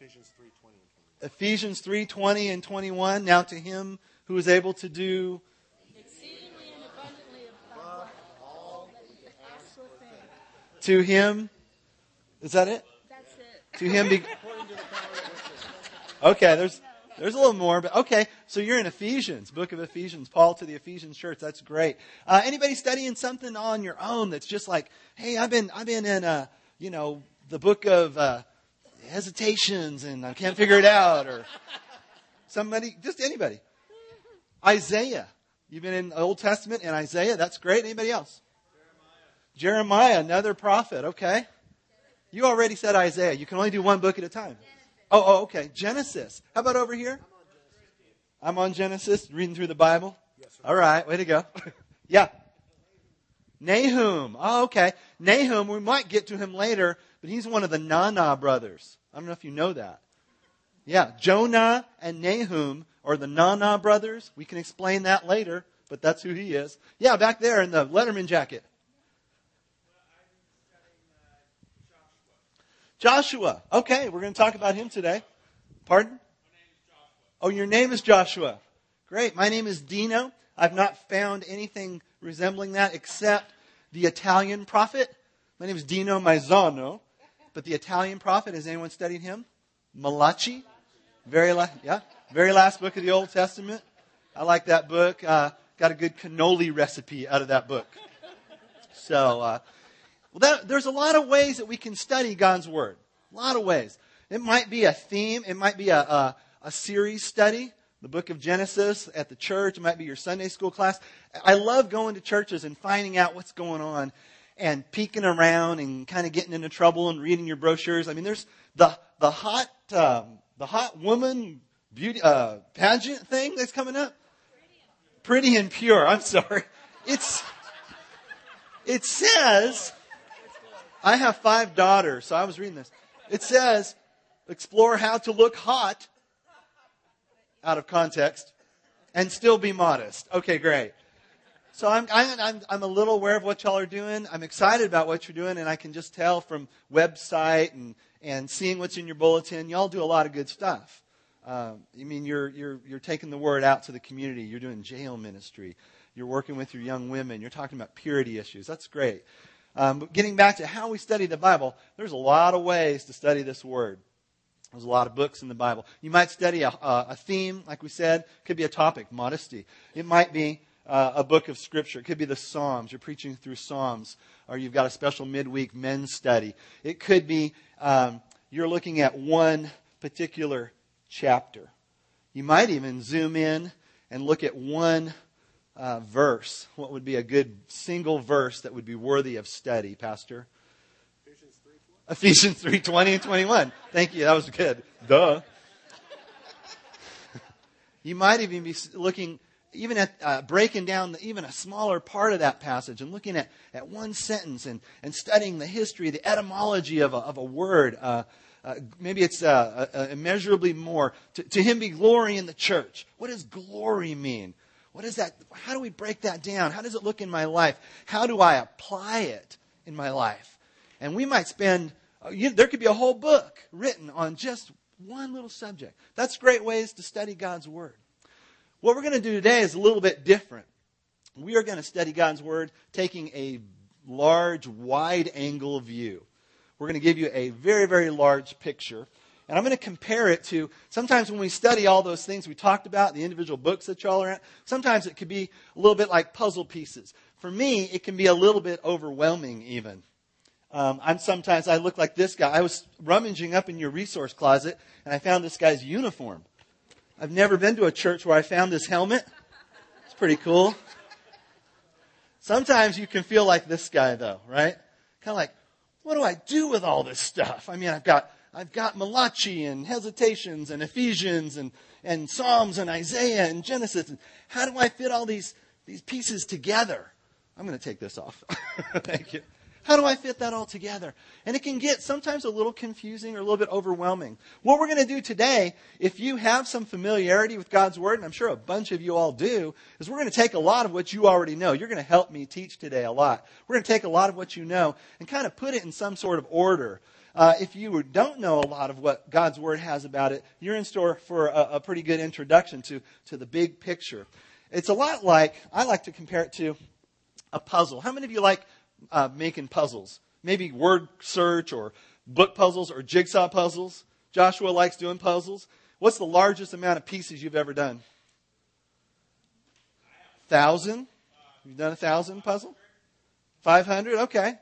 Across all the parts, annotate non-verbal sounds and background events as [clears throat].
Ephesians 3:20 and 21. Ephesians 3:20 and 21. Now to him who is able to do exceedingly and abundantly above all that we ask or think. to him Is that it? That's it. To him be Okay, there's there's a little more, but okay. So you're in Ephesians, book of Ephesians, Paul to the Ephesians church. That's great. Uh, anybody studying something on your own that's just like, hey, I've been I've been in uh, you know the book of uh, hesitations and I can't figure it out, or somebody, just anybody. Isaiah, you've been in the Old Testament and Isaiah. That's great. Anybody else? Jeremiah, Jeremiah, another prophet. Okay. You already said Isaiah. You can only do one book at a time. Oh, oh, okay. Genesis. How about over here? I'm on Genesis, reading through the Bible. Yes, All right, way to go. [laughs] yeah. Nahum. Oh, okay. Nahum, we might get to him later, but he's one of the Nana brothers. I don't know if you know that. Yeah, Jonah and Nahum are the Nana brothers. We can explain that later, but that's who he is. Yeah, back there in the Letterman jacket. Joshua. Okay, we're going to talk about him today. Pardon? Oh, your name is Joshua. Great. My name is Dino. I've not found anything resembling that except the Italian prophet. My name is Dino Maissano. But the Italian prophet, has anyone studied him? Malachi. Very last, yeah, very last book of the Old Testament. I like that book. Uh, got a good cannoli recipe out of that book. So, uh, well, that, there's a lot of ways that we can study God's Word. A lot of ways. It might be a theme. It might be a, a, a series study. The book of Genesis at the church. It might be your Sunday school class. I love going to churches and finding out what's going on and peeking around and kind of getting into trouble and reading your brochures. I mean, there's the, the hot, um, the hot woman beauty, uh, pageant thing that's coming up. Pretty and pure. I'm sorry. It's, it says, I have five daughters, so I was reading this. It says, explore how to look hot out of context and still be modest. Okay, great. So I'm, I'm, I'm a little aware of what y'all are doing. I'm excited about what you're doing, and I can just tell from website and, and seeing what's in your bulletin, y'all do a lot of good stuff. Um, I mean, you're, you're, you're taking the word out to the community. You're doing jail ministry. You're working with your young women. You're talking about purity issues. That's great. Um, but getting back to how we study the Bible, there's a lot of ways to study this word. There's a lot of books in the Bible. You might study a, a, theme, like we said. Could be a topic, modesty. It might be uh, a book of Scripture. It could be the Psalms. You're preaching through Psalms. Or you've got a special midweek men's study. It could be um, you're looking at one particular chapter. You might even zoom in and look at one uh, verse. What would be a good single verse that would be worthy of study, Pastor? Ephesians 3 20 and 21. Thank you. That was good. Duh. you might even be looking even at uh, breaking down the, even a smaller part of that passage and looking at, at one sentence and, and studying the history, the etymology of a, of a word. Uh, uh, maybe it's uh, uh, immeasurably more. To, to him be glory in the church. What does glory mean? What is that? How do we break that down? How does it look in my life? How do I apply it in my life? And we might spend, uh, you, there could be a whole book written on just one little subject. That's great ways to study God's Word. What we're going to do today is a little bit different. We are going to study God's Word taking a large, wide angle view. We're going to give you a very, very large picture. And I'm going to compare it to sometimes when we study all those things we talked about, the individual books that y'all are at, sometimes it could be a little bit like puzzle pieces. For me, it can be a little bit overwhelming even. Um, I'm sometimes, I look like this guy. I was rummaging up in your resource closet and I found this guy's uniform. I've never been to a church where I found this helmet. It's pretty cool. Sometimes you can feel like this guy though, right? Kind of like, what do I do with all this stuff? I mean, I've got, I've got Malachi and Hesitations and Ephesians and, and Psalms and Isaiah and Genesis. And how do I fit all these, these pieces together? I'm going to take this off. [laughs] Thank you. How do I fit that all together? And it can get sometimes a little confusing or a little bit overwhelming. What we're going to do today, if you have some familiarity with God's Word, and I'm sure a bunch of you all do, is we're going to take a lot of what you already know. You're going to help me teach today a lot. We're going to take a lot of what you know and kind of put it in some sort of order. Uh, if you don't know a lot of what God's Word has about it, you're in store for a, a pretty good introduction to, to the big picture. It's a lot like, I like to compare it to a puzzle. How many of you like uh, making puzzles? Maybe word search or book puzzles or jigsaw puzzles? Joshua likes doing puzzles. What's the largest amount of pieces you've ever done? Thousand? You've done a thousand puzzle? Five hundred? Okay.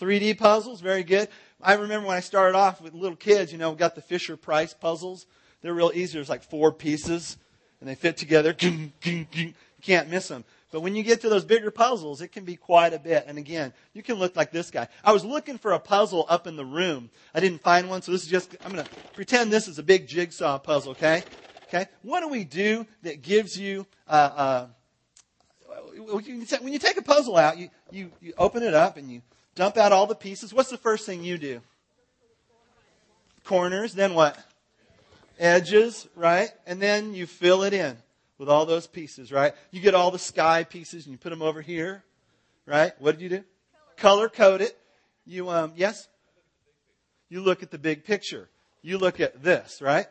3D puzzles, very good. I remember when I started off with little kids, you know, we got the Fisher Price puzzles. They're real easy. There's like four pieces and they fit together. [laughs] Can't miss them. But when you get to those bigger puzzles, it can be quite a bit. And again, you can look like this guy. I was looking for a puzzle up in the room. I didn't find one, so this is just, I'm going to pretend this is a big jigsaw puzzle, okay? Okay? What do we do that gives you, uh, uh, when you take a puzzle out, you, you, you open it up and you dump out all the pieces. What's the first thing you do? Corners, then what? Edges, right? And then you fill it in with all those pieces, right? You get all the sky pieces and you put them over here, right? What did you do? Color code it. You, um, yes? You look at the big picture. You look at this, right?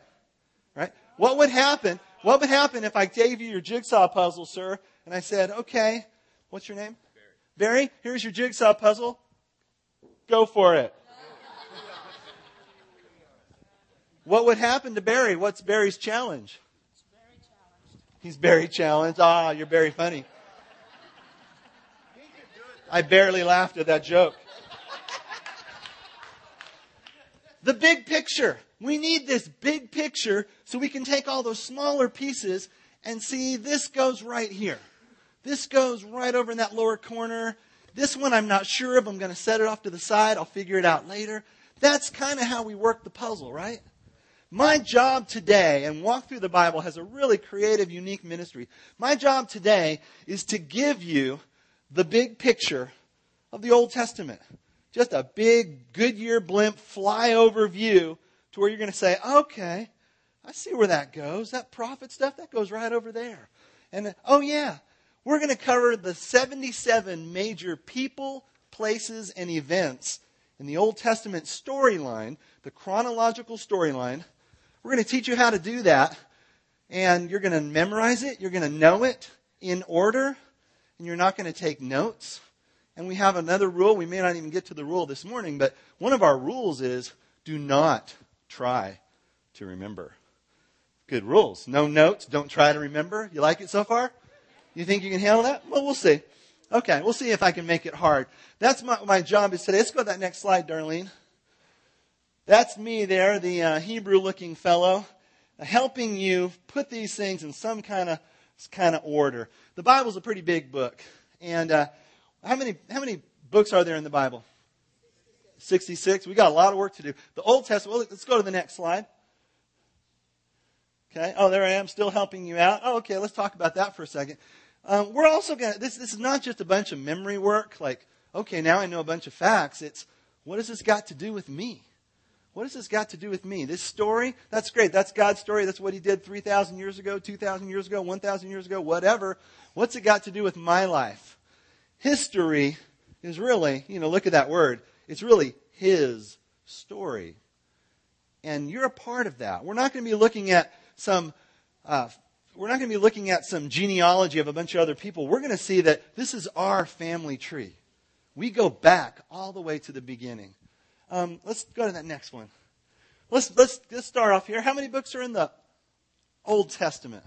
Right? What would happen? What would happen if I gave you your jigsaw puzzle, sir, and I said, okay, what's your name? Barry. Barry, here's your jigsaw puzzle. Go for it. What would happen to Barry? What's Barry's challenge? He's very challenged. Ah, you're very funny. I barely laughed at that joke. The big picture. We need this big picture so we can take all those smaller pieces and see this goes right here. This goes right over in that lower corner. This one I'm not sure of. I'm going to set it off to the side. I'll figure it out later. That's kind of how we work the puzzle, right? My job today, and Walk Through the Bible has a really creative, unique ministry. My job today is to give you the big picture of the Old Testament. Just a big Goodyear blimp flyover view to where you're going to say, okay, I see where that goes. That prophet stuff, that goes right over there. And oh yeah, we're going to cover the 77 major people, places, and events in the Old Testament storyline, the chronological storyline we're going to teach you how to do that. And you're going to memorize it. You're going to know it in order. And you're not going to take notes. And we have another rule. We may not even get to the rule this morning, but one of our rules is do not try to remember. Good rules. No notes. Don't try to remember. You like it so far? You think you can handle that? Well, we'll see. Okay, we'll see if I can make it hard. That's my, my job is today. Let's go to that next slide, Darlene. That's me there, the uh, Hebrew looking fellow, helping you put these things in some kind of kind of order. The Bible's a pretty big book. And uh, how many how many books are there in the Bible? 66. We got a lot of work to do. The Old Testament, well, let's go to the next slide. Okay. Oh, there I am, still helping you out. Oh, okay, let's talk about that for a second. Um, we're also going to, this, this is not just a bunch of memory work, like, okay, now I know a bunch of facts. It's, what has this got to do with me? What has this got to do with me? This story, that's great. That's God's story. That's what He did 3,000 years ago, 2,000 years ago, 1,000 years ago, whatever. What's it got to do with my life? History is really, you know, look at that word. It's really His story. And you're a part of that. We're not going to be looking at some, uh, we're not going to be looking at some genealogy of a bunch of other people. We're going to see that this is our family tree. We go back all the way to the beginning. Um, let's go to that next one. Let's, let's, let's start off here. How many books are in the Old Testament?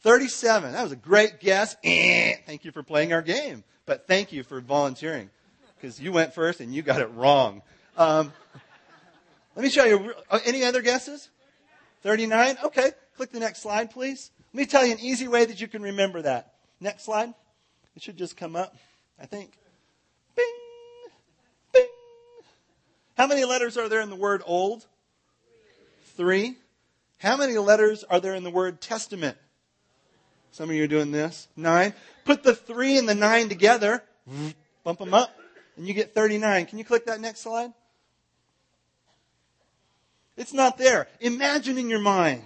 37. That was a great guess. Eh, thank you for playing our game. But thank you for volunteering because you went first and you got it wrong. Um, let me show you. Uh, any other guesses? 39? Okay. Click the next slide, please. Let me tell you an easy way that you can remember that. Next slide. It should just come up, I think. Bing. How many letters are there in the word old? Three. How many letters are there in the word testament? Some of you are doing this. Nine. Put the three and the nine together, bump them up, and you get 39. Can you click that next slide? It's not there. Imagine in your mind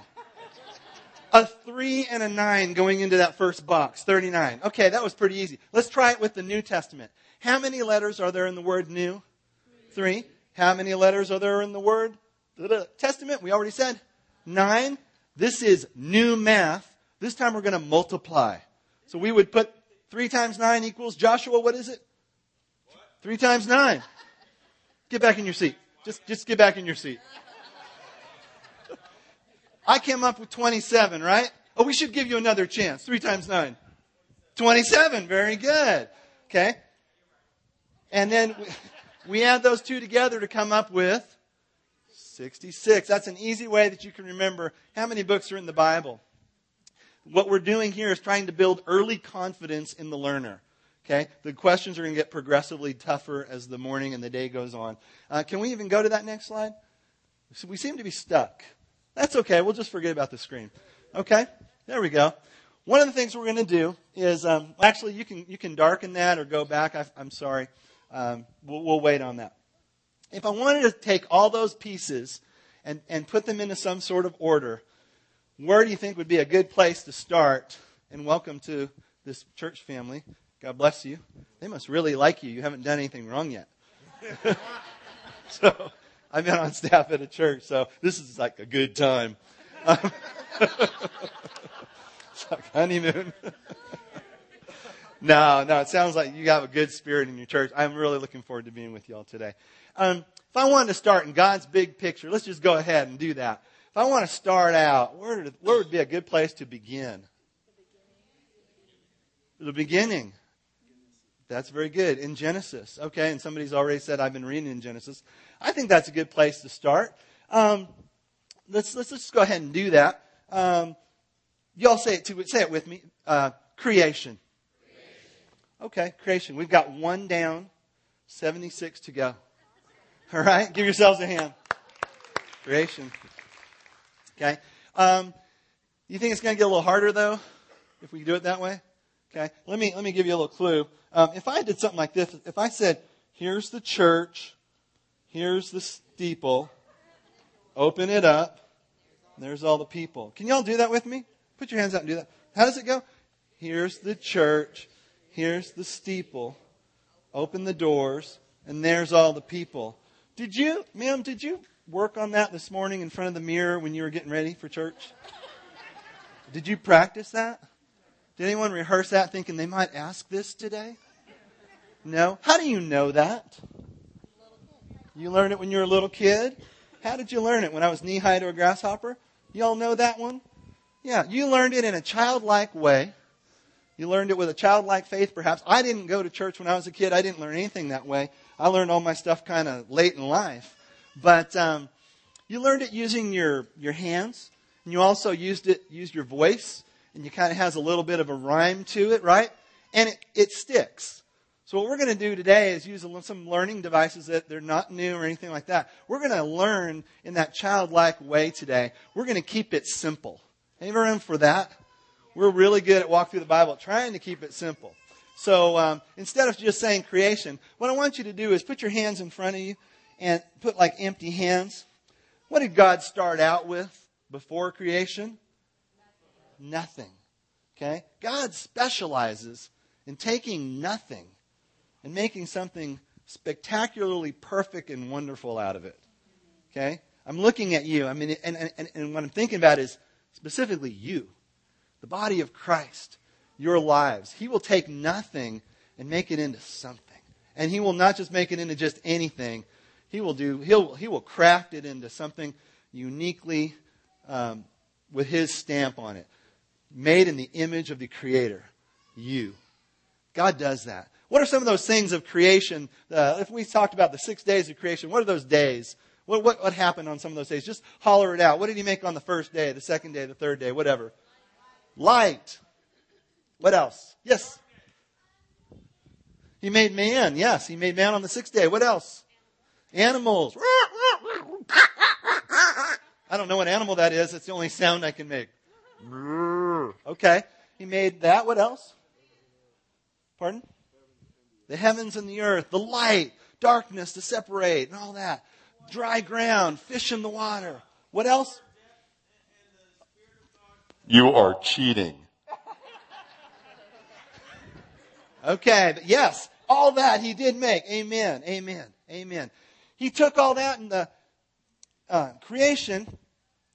a three and a nine going into that first box, 39. Okay, that was pretty easy. Let's try it with the New Testament. How many letters are there in the word new? Three. How many letters are there in the word? Testament, we already said. Nine. This is new math. This time we're going to multiply. So we would put three times nine equals Joshua, what is it? Three times nine. Get back in your seat. Just, just get back in your seat. I came up with 27, right? Oh, we should give you another chance. Three times nine. 27. Very good. Okay. And then we, add those two together to come up with 66. That's an easy way that you can remember how many books are in the Bible. What we're doing here is trying to build early confidence in the learner. Okay? The questions are going to get progressively tougher as the morning and the day goes on. Uh, can we even go to that next slide? We seem to be stuck. That's okay. We'll just forget about the screen. Okay? There we go. One of the things we're going to do is, um, actually, you can, you can darken that or go back. I, am sorry. Um, we'll, we'll wait on that. If I wanted to take all those pieces and, and put them into some sort of order, where do you think would be a good place to start? And welcome to this church family. God bless you. They must really like you. You haven't done anything wrong yet. [laughs] so, I've been on staff at a church, so this is like a good time. [laughs] It's like honeymoon. [laughs] no, no, it sounds like you have a good spirit in your church. I'm really looking forward to being with you all today. Um, if I wanted to start in God's big picture, let's just go ahead and do that. If I want to start out, where, where would be a good place to begin? The beginning. That's very good. In Genesis. Okay, and somebody's already said I've been reading in Genesis. I think that's a good place to start. Um, let's, let's just go ahead and do that. Um, y'all say it too, say it with me. Uh, creation. Okay, creation. We've got one down, 76 to go. All right, give yourselves a hand. Creation. Okay. Um, you think it's going to get a little harder though, if we do it that way? Okay. Let me let me give you a little clue. Um, if I did something like this, if I said, "Here's the church, here's the steeple, open it up, there's all the people." Can y'all do that with me? Put your hands out and do that. How does it go? Here's the church, here's the steeple, open the doors, and there's all the people. Did you, ma'am? Did you work on that this morning in front of the mirror when you were getting ready for church? Did you practice that? Did anyone rehearse that thinking they might ask this today? No? How do you know that? You learned it when you were a little kid? How did you learn it? When I was knee high to a grasshopper? You all know that one? Yeah, you learned it in a childlike way. You learned it with a childlike faith, perhaps. I didn't go to church when I was a kid. I didn't learn anything that way. I learned all my stuff kind of late in life. But um, you learned it using your, your hands, and you also used it used your voice and you kind of has a little bit of a rhyme to it, right? And it, it sticks. So what we're going to do today is use some learning devices that they're not new or anything like that. We're going to learn in that childlike way today. We're going to keep it simple. Any room for that? We're really good at walk through the Bible, trying to keep it simple. So um, instead of just saying creation, what I want you to do is put your hands in front of you and put like empty hands. What did God start out with before creation? nothing. Okay? God specializes in taking nothing and making something spectacularly perfect and wonderful out of it. Okay? I'm looking at you. I mean, and, and, and what I'm thinking about is specifically you, the body of Christ, your lives. He will take nothing and make it into something. And he will not just make it into just anything. He will do, he'll, he will craft it into something uniquely um, with his stamp on it made in the image of the Creator, you. God does that. What are some of those things of creation? Uh, if we talked about the six days of creation, what are those days? What, what, what happened on some of those days? Just holler it out. What did he make on the first day, the second day, the third day, whatever? Light. What else? Yes. He made man. Yes, he made man on the sixth day. What else? Animals. I don't know what animal that is. It's the only sound I can make. Okay. He made that. What else? Pardon? The heavens and the earth, the light, darkness to separate, and all that. Dry ground, fish in the water. What else? You are cheating. Okay, yes, all that he did make. Amen. Amen. Amen. He took all that in the uh, creation.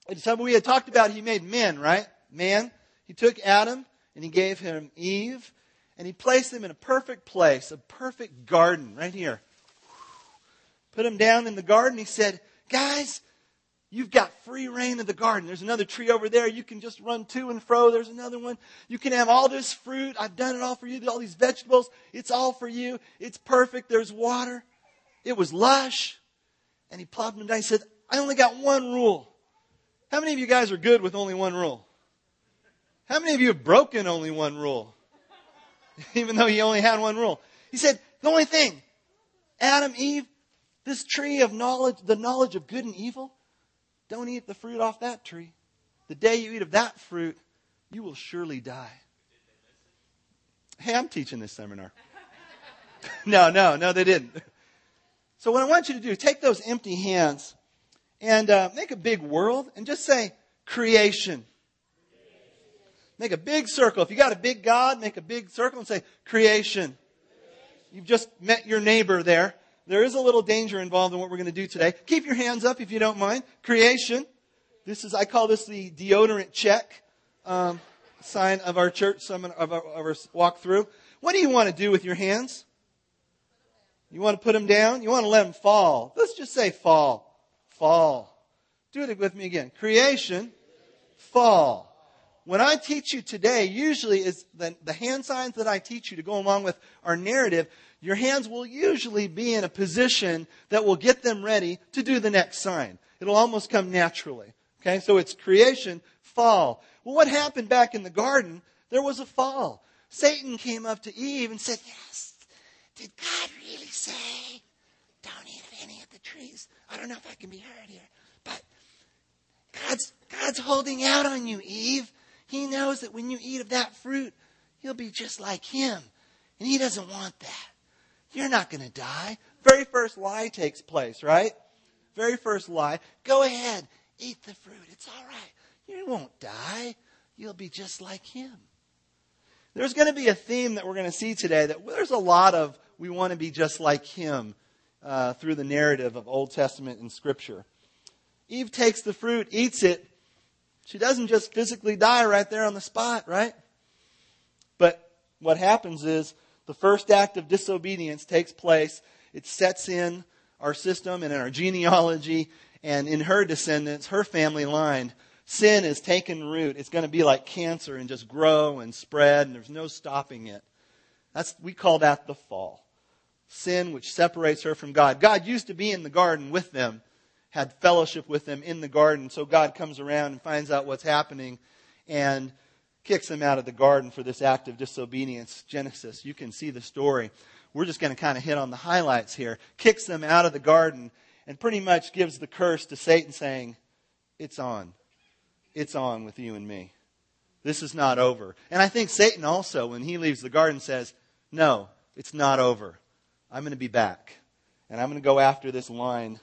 And so we had talked about he made men, right? Man. He took Adam and he gave him Eve and he placed them in a perfect place, a perfect garden right here. Put them down in the garden. He said, guys, You've got free reign of the garden. There's another tree over there. You can just run to and fro. There's another one. You can have all this fruit. I've done it all for you. All these vegetables. It's all for you. It's perfect. There's water. It was lush. And he plopped them down. He said, I only got one rule. How many of you guys are good with only one rule? How many of you have broken only one rule? [laughs] Even though he only had one rule. He said, the only thing, Adam, Eve, this tree of knowledge, the knowledge of good and evil, don't eat the fruit off that tree. The day you eat of that fruit, you will surely die. Hey, I'm teaching this seminar. [laughs] no, no, no, they didn't. So what I want you to do, take those empty hands and uh, make a big world and just say creation. Make a big circle. If you got a big God, make a big circle and say creation. You've just met your neighbor there. There is a little danger involved in what we're going to do today. Keep your hands up if you don't mind. Creation. This is, I call this the deodorant check um, sign of our church, some of our, of our walk through. What do you want to do with your hands? You want to put them down? You want to let them fall? Let's just say fall. Fall. Do it with me again. Creation, fall. When I teach you today, usually is the, the hand signs that I teach you to go along with our narrative your hands will usually be in a position that will get them ready to do the next sign. It'll almost come naturally. Okay, so it's creation, fall. Well, what happened back in the garden? There was a fall. Satan came up to Eve and said, Yes, did God really say, don't eat of any of the trees? I don't know if I can be heard here, but God's, God's holding out on you, Eve. He knows that when you eat of that fruit, you'll be just like Him. And He doesn't want that. You're not going to die. Very first lie takes place, right? Very first lie. Go ahead, eat the fruit. It's all right. You won't die. You'll be just like him. There's going to be a theme that we're going to see today that there's a lot of we want to be just like him uh, through the narrative of Old Testament and Scripture. Eve takes the fruit, eats it. She doesn't just physically die right there on the spot, right? But what happens is the first act of disobedience takes place. It sets in our system and in our genealogy and in her descendants, her family line. Sin is taken root. It's going to be like cancer and just grow and spread, and there's no stopping it. That's, we call that the fall. Sin which separates her from God. God used to be in the garden with them, had fellowship with them in the garden. So God comes around and finds out what's happening and kicks them out of the garden for this act of disobedience. Genesis, you can see the story. We're just going to kind of hit on the highlights here. Kicks them out of the garden and pretty much gives the curse to Satan saying, It's on. It's on with you and me. This is not over. And I think Satan also, when he leaves the garden, says, No, it's not over. I'm going to be back. And I'm going to go after this line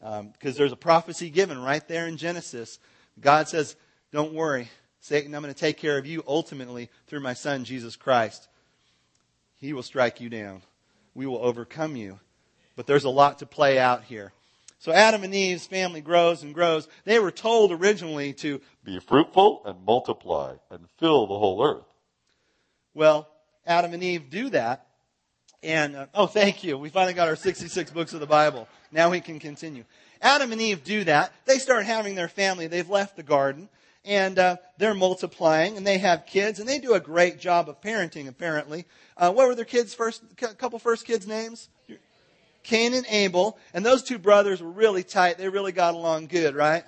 because um, there's a prophecy given right there in Genesis. God says, Don't worry. Satan, I'm going to take care of you ultimately through my son, Jesus Christ. He will strike you down. We will overcome you. But there's a lot to play out here. So Adam and Eve's family grows and grows. They were told originally to be fruitful and multiply and fill the whole earth. Well, Adam and Eve do that. And, uh, oh, thank you. We finally got our 66 books of the Bible. Now we can continue. Adam and Eve do that. They start having their family. They've left the garden and uh, they're multiplying and they have kids and they do a great job of parenting apparently. Uh, what were their kids first couple first kids names? Cain and abel and those two brothers were really tight. They really got along good right?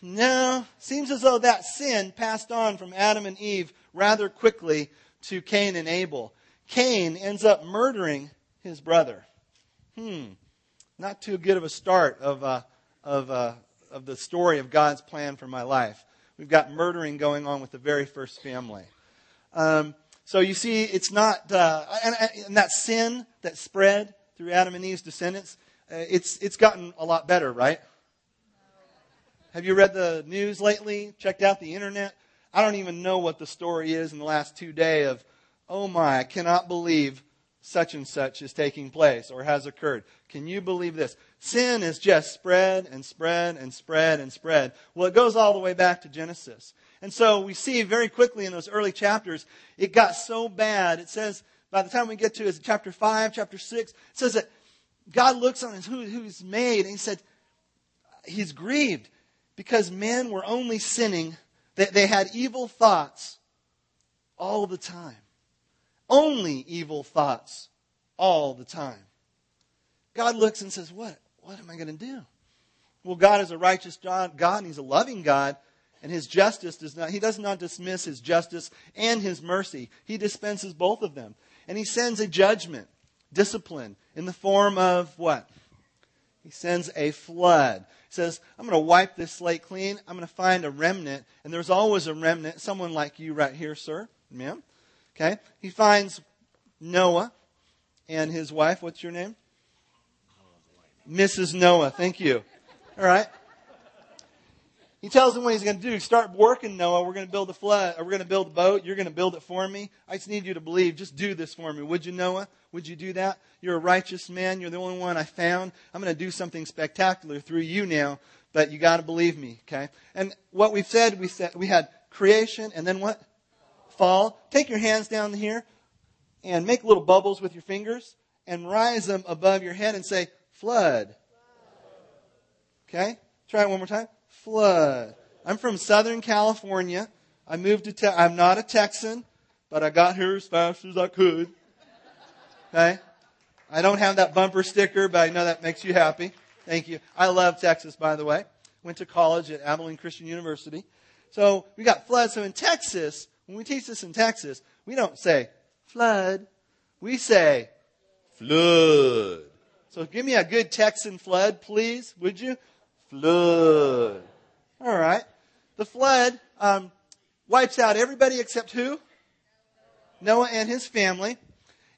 No seems as though that sin passed on from adam and eve rather quickly to cain and abel. Cain ends up murdering his brother. Hmm. Not too good of a start of uh, of uh, of the story of God's plan for my life. We've got murdering going on with the very first family. Um, so you see, it's not, uh, and, and, that sin that spread through Adam and Eve's descendants, uh, it's, it's gotten a lot better, right? Have you read the news lately? Checked out the internet? I don't even know what the story is in the last two days of, oh my, I cannot believe such and such is taking place or has occurred. Can you believe this? Sin is just spread and spread and spread and spread. Well, it goes all the way back to Genesis. And so we see very quickly in those early chapters, it got so bad. It says, by the time we get to chapter 5, chapter 6, it says that God looks on who, who he's made and he said, he's grieved because men were only sinning. They, they had evil thoughts all the time. Only evil thoughts all the time. God looks and says, What? What am I going to do? Well, God is a righteous God, and He's a loving God, and His justice does not, He does not dismiss His justice and His mercy. He dispenses both of them. And He sends a judgment, discipline, in the form of what? He sends a flood. He says, I'm going to wipe this slate clean. I'm going to find a remnant. And there's always a remnant, someone like you right here, sir, ma'am. Okay? He finds Noah and his wife. What's your name? Mrs. Noah. Thank you. All right. He tells him what he's going to do. Start working, Noah. We're going to build a flood. We're going to build a boat. You're going to build it for me. I just need you to believe. Just do this for me. Would you, Noah? Would you do that? You're a righteous man. You're the only one I found. I'm going to do something spectacular through you now, but you got to believe me, okay? And what we've said, we said we had creation and then what? Fall, take your hands down here and make little bubbles with your fingers and rise them above your head and say, flood. Okay? Try it one more time. Flood. I'm from Southern California. I moved to, te- I'm not a Texan, but I got here as fast as I could. Okay? I don't have that bumper sticker, but I know that makes you happy. Thank you. I love Texas, by the way. Went to college at Abilene Christian University. So we got flood. So in Texas, when we teach this in Texas, we don't say flood. We say flood. So give me a good Texan flood, please, would you? Flood. All right. The flood um, wipes out everybody except who? Noah and his family.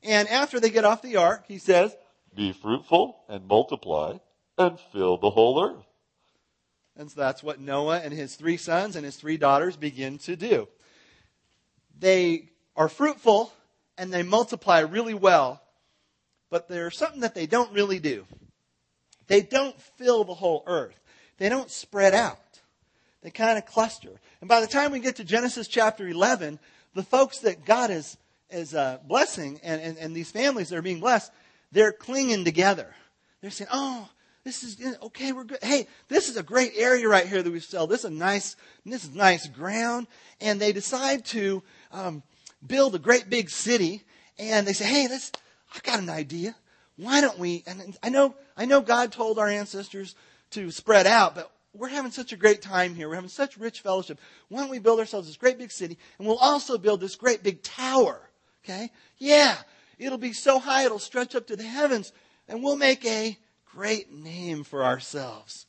And after they get off the ark, he says, Be fruitful and multiply and fill the whole earth. And so that's what Noah and his three sons and his three daughters begin to do they are fruitful and they multiply really well, but there's something that they don't really do. They don't fill the whole earth. They don't spread out. They kind of cluster. And by the time we get to Genesis chapter 11, the folks that God is, is uh, blessing and, and, and these families that are being blessed, they're clinging together. They're saying, oh, this is okay. We're good. Hey, this is a great area right here that we sell. This is a nice, this is nice ground. And they decide to um, build a great big city, and they say, "Hey, let's. I've got an idea. Why don't we?" And I know, I know, God told our ancestors to spread out, but we're having such a great time here. We're having such rich fellowship. Why don't we build ourselves this great big city, and we'll also build this great big tower? Okay? Yeah, it'll be so high it'll stretch up to the heavens, and we'll make a great name for ourselves.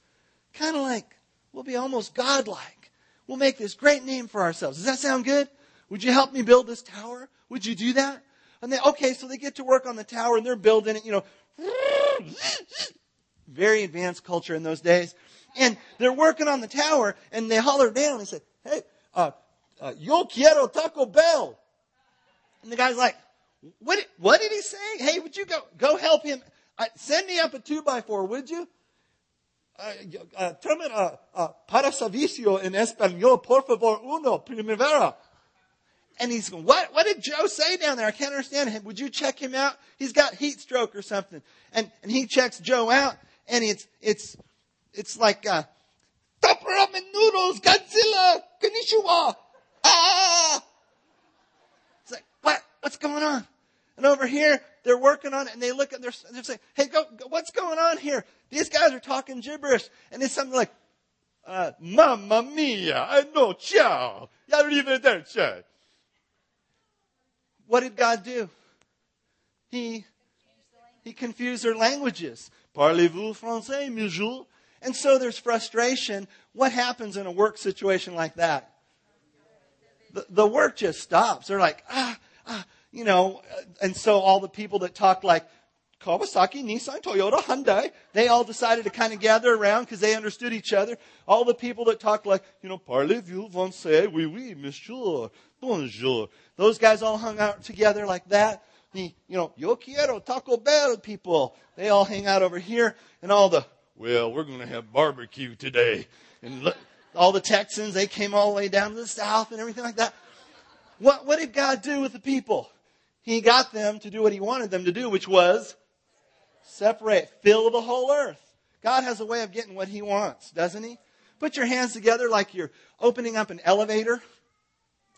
Kind of like we'll be almost godlike. We'll make this great name for ourselves. Does that sound good? Would you help me build this tower? Would you do that? And they, okay, so they get to work on the tower and they're building it, you know. Very advanced culture in those days. And they're working on the tower and they holler down and say, hey, uh, uh, yo quiero Taco Bell. And the guy's like, what, what did he say? Hey, would you go, go help him? Uh, send me up a two by four, would you? Uh, uh, uh, uh, para servicio en español, por favor, uno, primavera. And he's going, what, what did Joe say down there? I can't understand him. Would you check him out? He's got heat stroke or something. And, and he checks Joe out and it's, it's, it's like, uh, top ramen noodles, Godzilla, konnichiwa, ah! It's like, what, what's going on? And over here, they're working on it and they look at their, they're saying, hey, go, go, what's going on here? These guys are talking gibberish. And it's something like, uh, mamma mia, I know, ciao, arrivederci what did God do? He, he confused their languages. Parlez-vous français, monsieur? And so there's frustration. What happens in a work situation like that? The, the work just stops. They're like, ah, ah, you know, and so all the people that talk like Kawasaki, Nissan, Toyota, Hyundai, they all decided to kind of gather around because they understood each other. All the people that talk like, you know, parlez-vous français? Oui, oui, monsieur. Bonjour. Those guys all hung out together like that. the, you know, yo quiero Taco Bell people, they all hang out over here and all the, well, we're going to have barbecue today. And look, all the Texans, they came all the way down to the south and everything like that. What, what did God do with the people? He got them to do what he wanted them to do, which was separate, fill the whole earth. God has a way of getting what he wants, doesn't he? Put your hands together like you're opening up an elevator.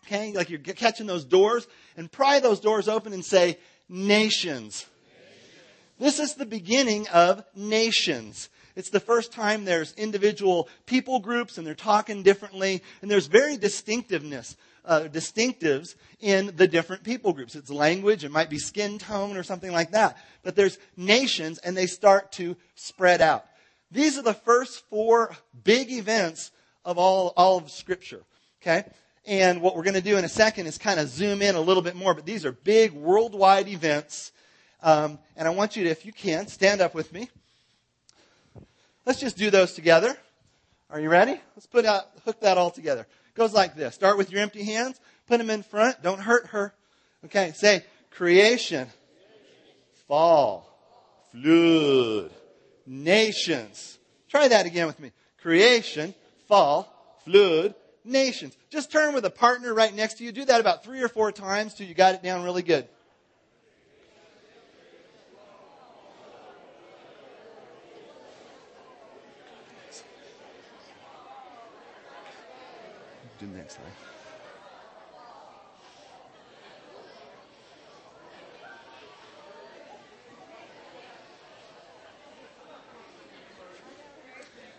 Okay, like you're catching those doors and pry those doors open and say, nations. This is the beginning of nations. It's the first time there's individual people groups and they're talking differently and there's very distinctiveness, uh, distinctives in the different people groups. It's language, it might be skin tone or something like that. But there's nations and they start to spread out. These are the first four big events of all, all of scripture. Okay? And what we're going to do in a second is kind of zoom in a little bit more, but these are big worldwide events. Um, and I want you to, if you can, stand up with me. Let's just do those together. Are you ready? Let's put out, hook that all together. Goes like this. Start with your empty hands. Put them in front. Don't hurt her. Okay. Say creation, fall, flood, nations. Try that again with me. Creation, fall, flood, nations. Just turn with a partner right next to you. Do that about three or four times till you got it down really good.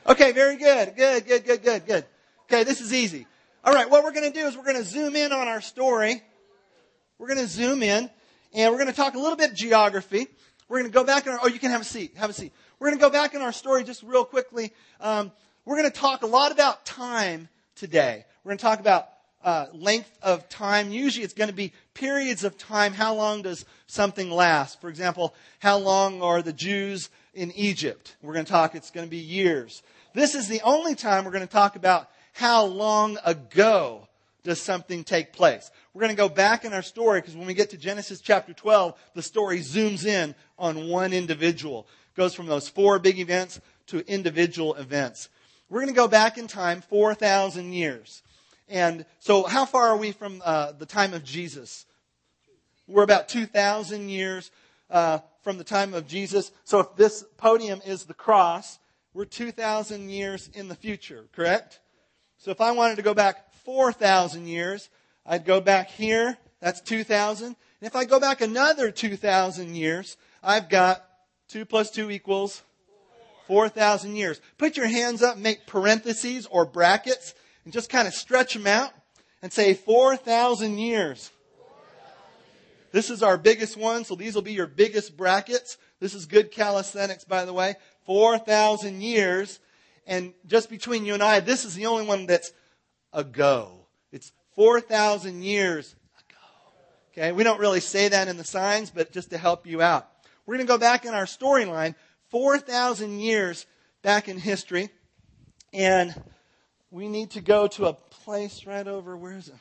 Okay, very good. Good, good, good, good, good. Okay, this is easy. All right, what we're going to do is we're going to zoom in on our story. We're going to zoom in and we're going to talk a little bit geography. We're going to go back in our, oh, you can have a seat. Have a seat. We're going to go back in our story just real quickly. Um, we're going to talk a lot about time today. We're going to talk about uh, length of time. Usually it's going to be periods of time. How long does something last? For example, how long are the Jews in Egypt? We're going to talk, it's going to be years. This is the only time we're going to talk about how long ago does something take place. We're going to go back in our story because when we get to Genesis chapter 12, the story zooms in on one individual. It goes from those four big events to individual events. We're going to go back in time 4,000 years. And so how far are we from uh, the time of Jesus? We're about 2,000 years uh, from the time of Jesus. So if this podium is the cross, we're 2,000 years in the future, correct? So if I wanted to go back 4,000 years, I'd go back here. That's 2,000. And if I go back another 2,000 years, I've got 2 plus 2 equals 4,000 years. Put your hands up, make parentheses or brackets, and just kind of stretch them out and say 4,000 years. This is our biggest one, so these will be your biggest brackets. This is good calisthenics, by the way. 4,000 years. And just between you and I, this is the only one that's ago. It's 4,000 years ago. Okay, we don't really say that in the signs, but just to help you out. We're going to go back in our storyline 4,000 years back in history. And we need to go to a place right over, where is it?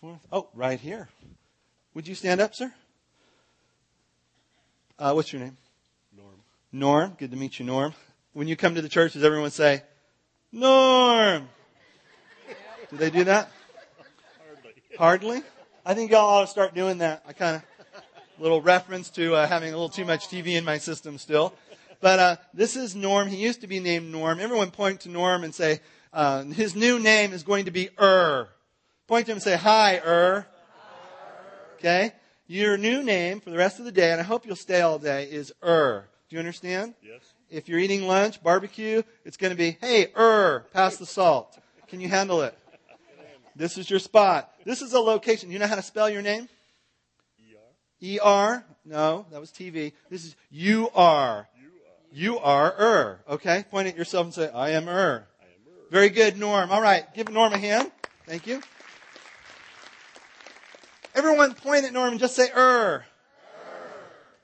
Fourth, oh, right here. Would you stand up, sir? Uh, what's your name? Norm. Norm. Good to meet you, Norm. When you come to the church, does everyone say, Norm? Do they do that? Hardly. Hardly? I think y'all ought to start doing that. I kind of, little reference to uh, having a little too much TV in my system still. But uh, this is Norm. He used to be named Norm. Everyone point to Norm and say, uh, his new name is going to be Ur. Point to him and say, Hi, Ur. Okay? Your new name for the rest of the day, and I hope you'll stay all day, is Ur. Do you understand? Yes. If you're eating lunch, barbecue, it's going to be, hey, Ur, pass the salt. Can you handle it? This is your spot. This is a location. You know how to spell your name? ER. E-R? No, that was TV. This is U-R. You are Ur. Okay? Point at yourself and say, I am Ur. I am Ur. Very good, Norm. All right. Give Norm a hand. Thank you. Everyone point at Norm and just say Ur.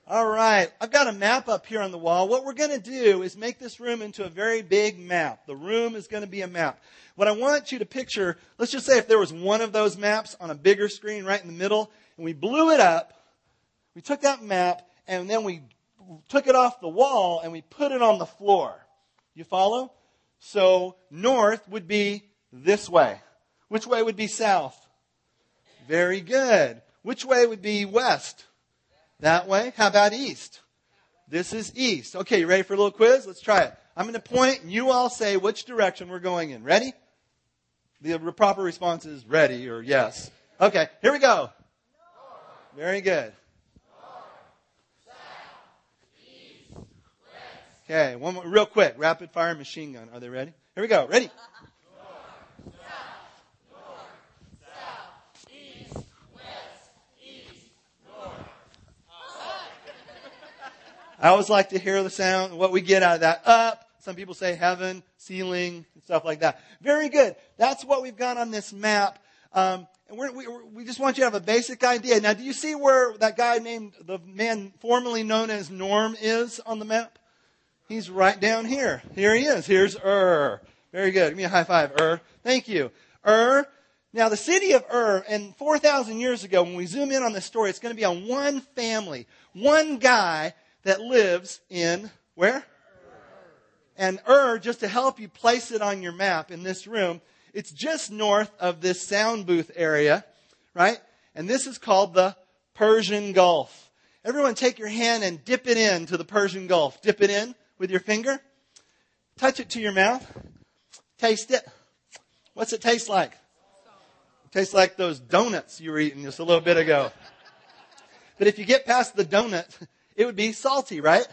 All right. I've got a map up here on the wall. What we're going to do is make this room into a very big map. The room is going to be a map. What I want you to picture, let's just say if there was one of those maps on a bigger screen right in the middle and we blew it up, We took that map and then we took it off the wall and we put it on the floor. You follow? So north would be this way. Which way would be south? Very good. Which way would be west? That way. How about east? This is east. Okay, you ready for a little quiz? Let's try it. I'm going to point and you all say which direction we're going in. Ready? The proper response is ready or yes. Okay, here we go. Very good. Okay, one more, real quick. Rapid fire machine gun. Are they ready? Here we go. Ready? North, south, east, west, east, north. I always like to hear the sound, what we get out of that. Up. Some people say heaven, ceiling, and stuff like that. Very good. That's what we've got on this map. Um, and we, we just want you to have a basic idea. Now, do you see where that guy named, the man formerly known as Norm is on the map? He's right down here. Here he is. Here's Ur. Very good. Give me a high five, Ur. Thank you. Ur. Now, the city of Ur, and 4,000 years ago, when we zoom in on this story, it's going to be on one family, one guy that lives in where? And Ur, just to help you place it on your map in this room, it's just north of this sound booth area, right? And this is called the Persian Gulf. Everyone take your hand and dip it in to the Persian Gulf. Dip it in with your finger. Touch it to your mouth. Taste it. What's it taste like? It tastes like those donuts you were eating just a little bit ago. But if you get past the donut, it would be salty, right?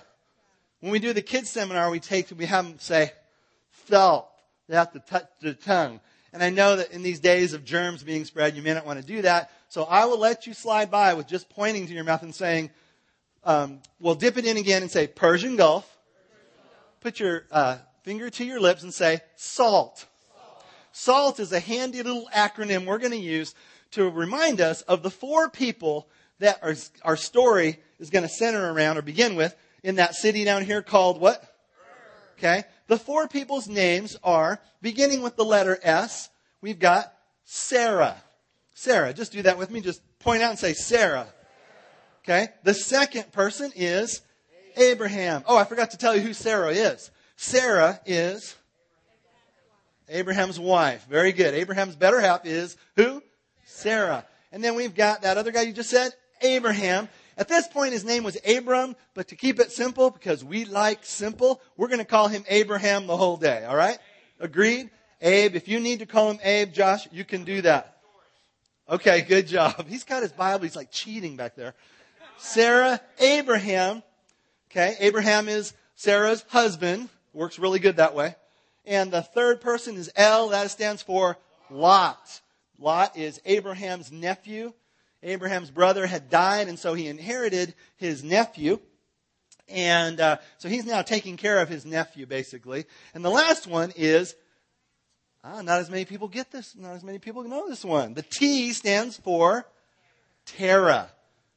When we do the kids seminar, we take, we have them say, salt. They have to touch the tongue. And I know that in these days of germs being spread, you may not want to do that. So I will let you slide by with just pointing to your mouth and saying, um, well, dip it in again and say Persian Gulf. Put your uh, finger to your lips and say salt. Salt is a handy little acronym we're going to use to remind us of the four people that our, our story is going to center around or begin with in that city down here called what? Okay. The four people's names are, beginning with the letter S, we've got Sarah. Sarah. Just do that with me. Just point out and say Sarah. Okay. The second person is Abraham. Oh, I forgot to tell you who Sarah is. Sarah is Abraham's wife. Very good. Abraham's better half is who? Sarah. And then we've got that other guy you just said, Abraham. At this point, his name was Abram, but to keep it simple, because we like simple, we're going to call him Abraham the whole day. All right? Agreed? Abe, if you need to call him Abe, Josh, you can do that. Okay, good job. [laughs] He's got his Bible. He's like cheating back there. Sarah, Abraham. Okay, Abraham is Sarah's husband. Works really good that way. And the third person is L. That stands for Lot. Lot is Abraham's nephew. Abraham's brother had died, and so he inherited his nephew. And uh, so he's now taking care of his nephew, basically. And the last one is ah, not as many people get this. Not as many people know this one. The T stands for Terah,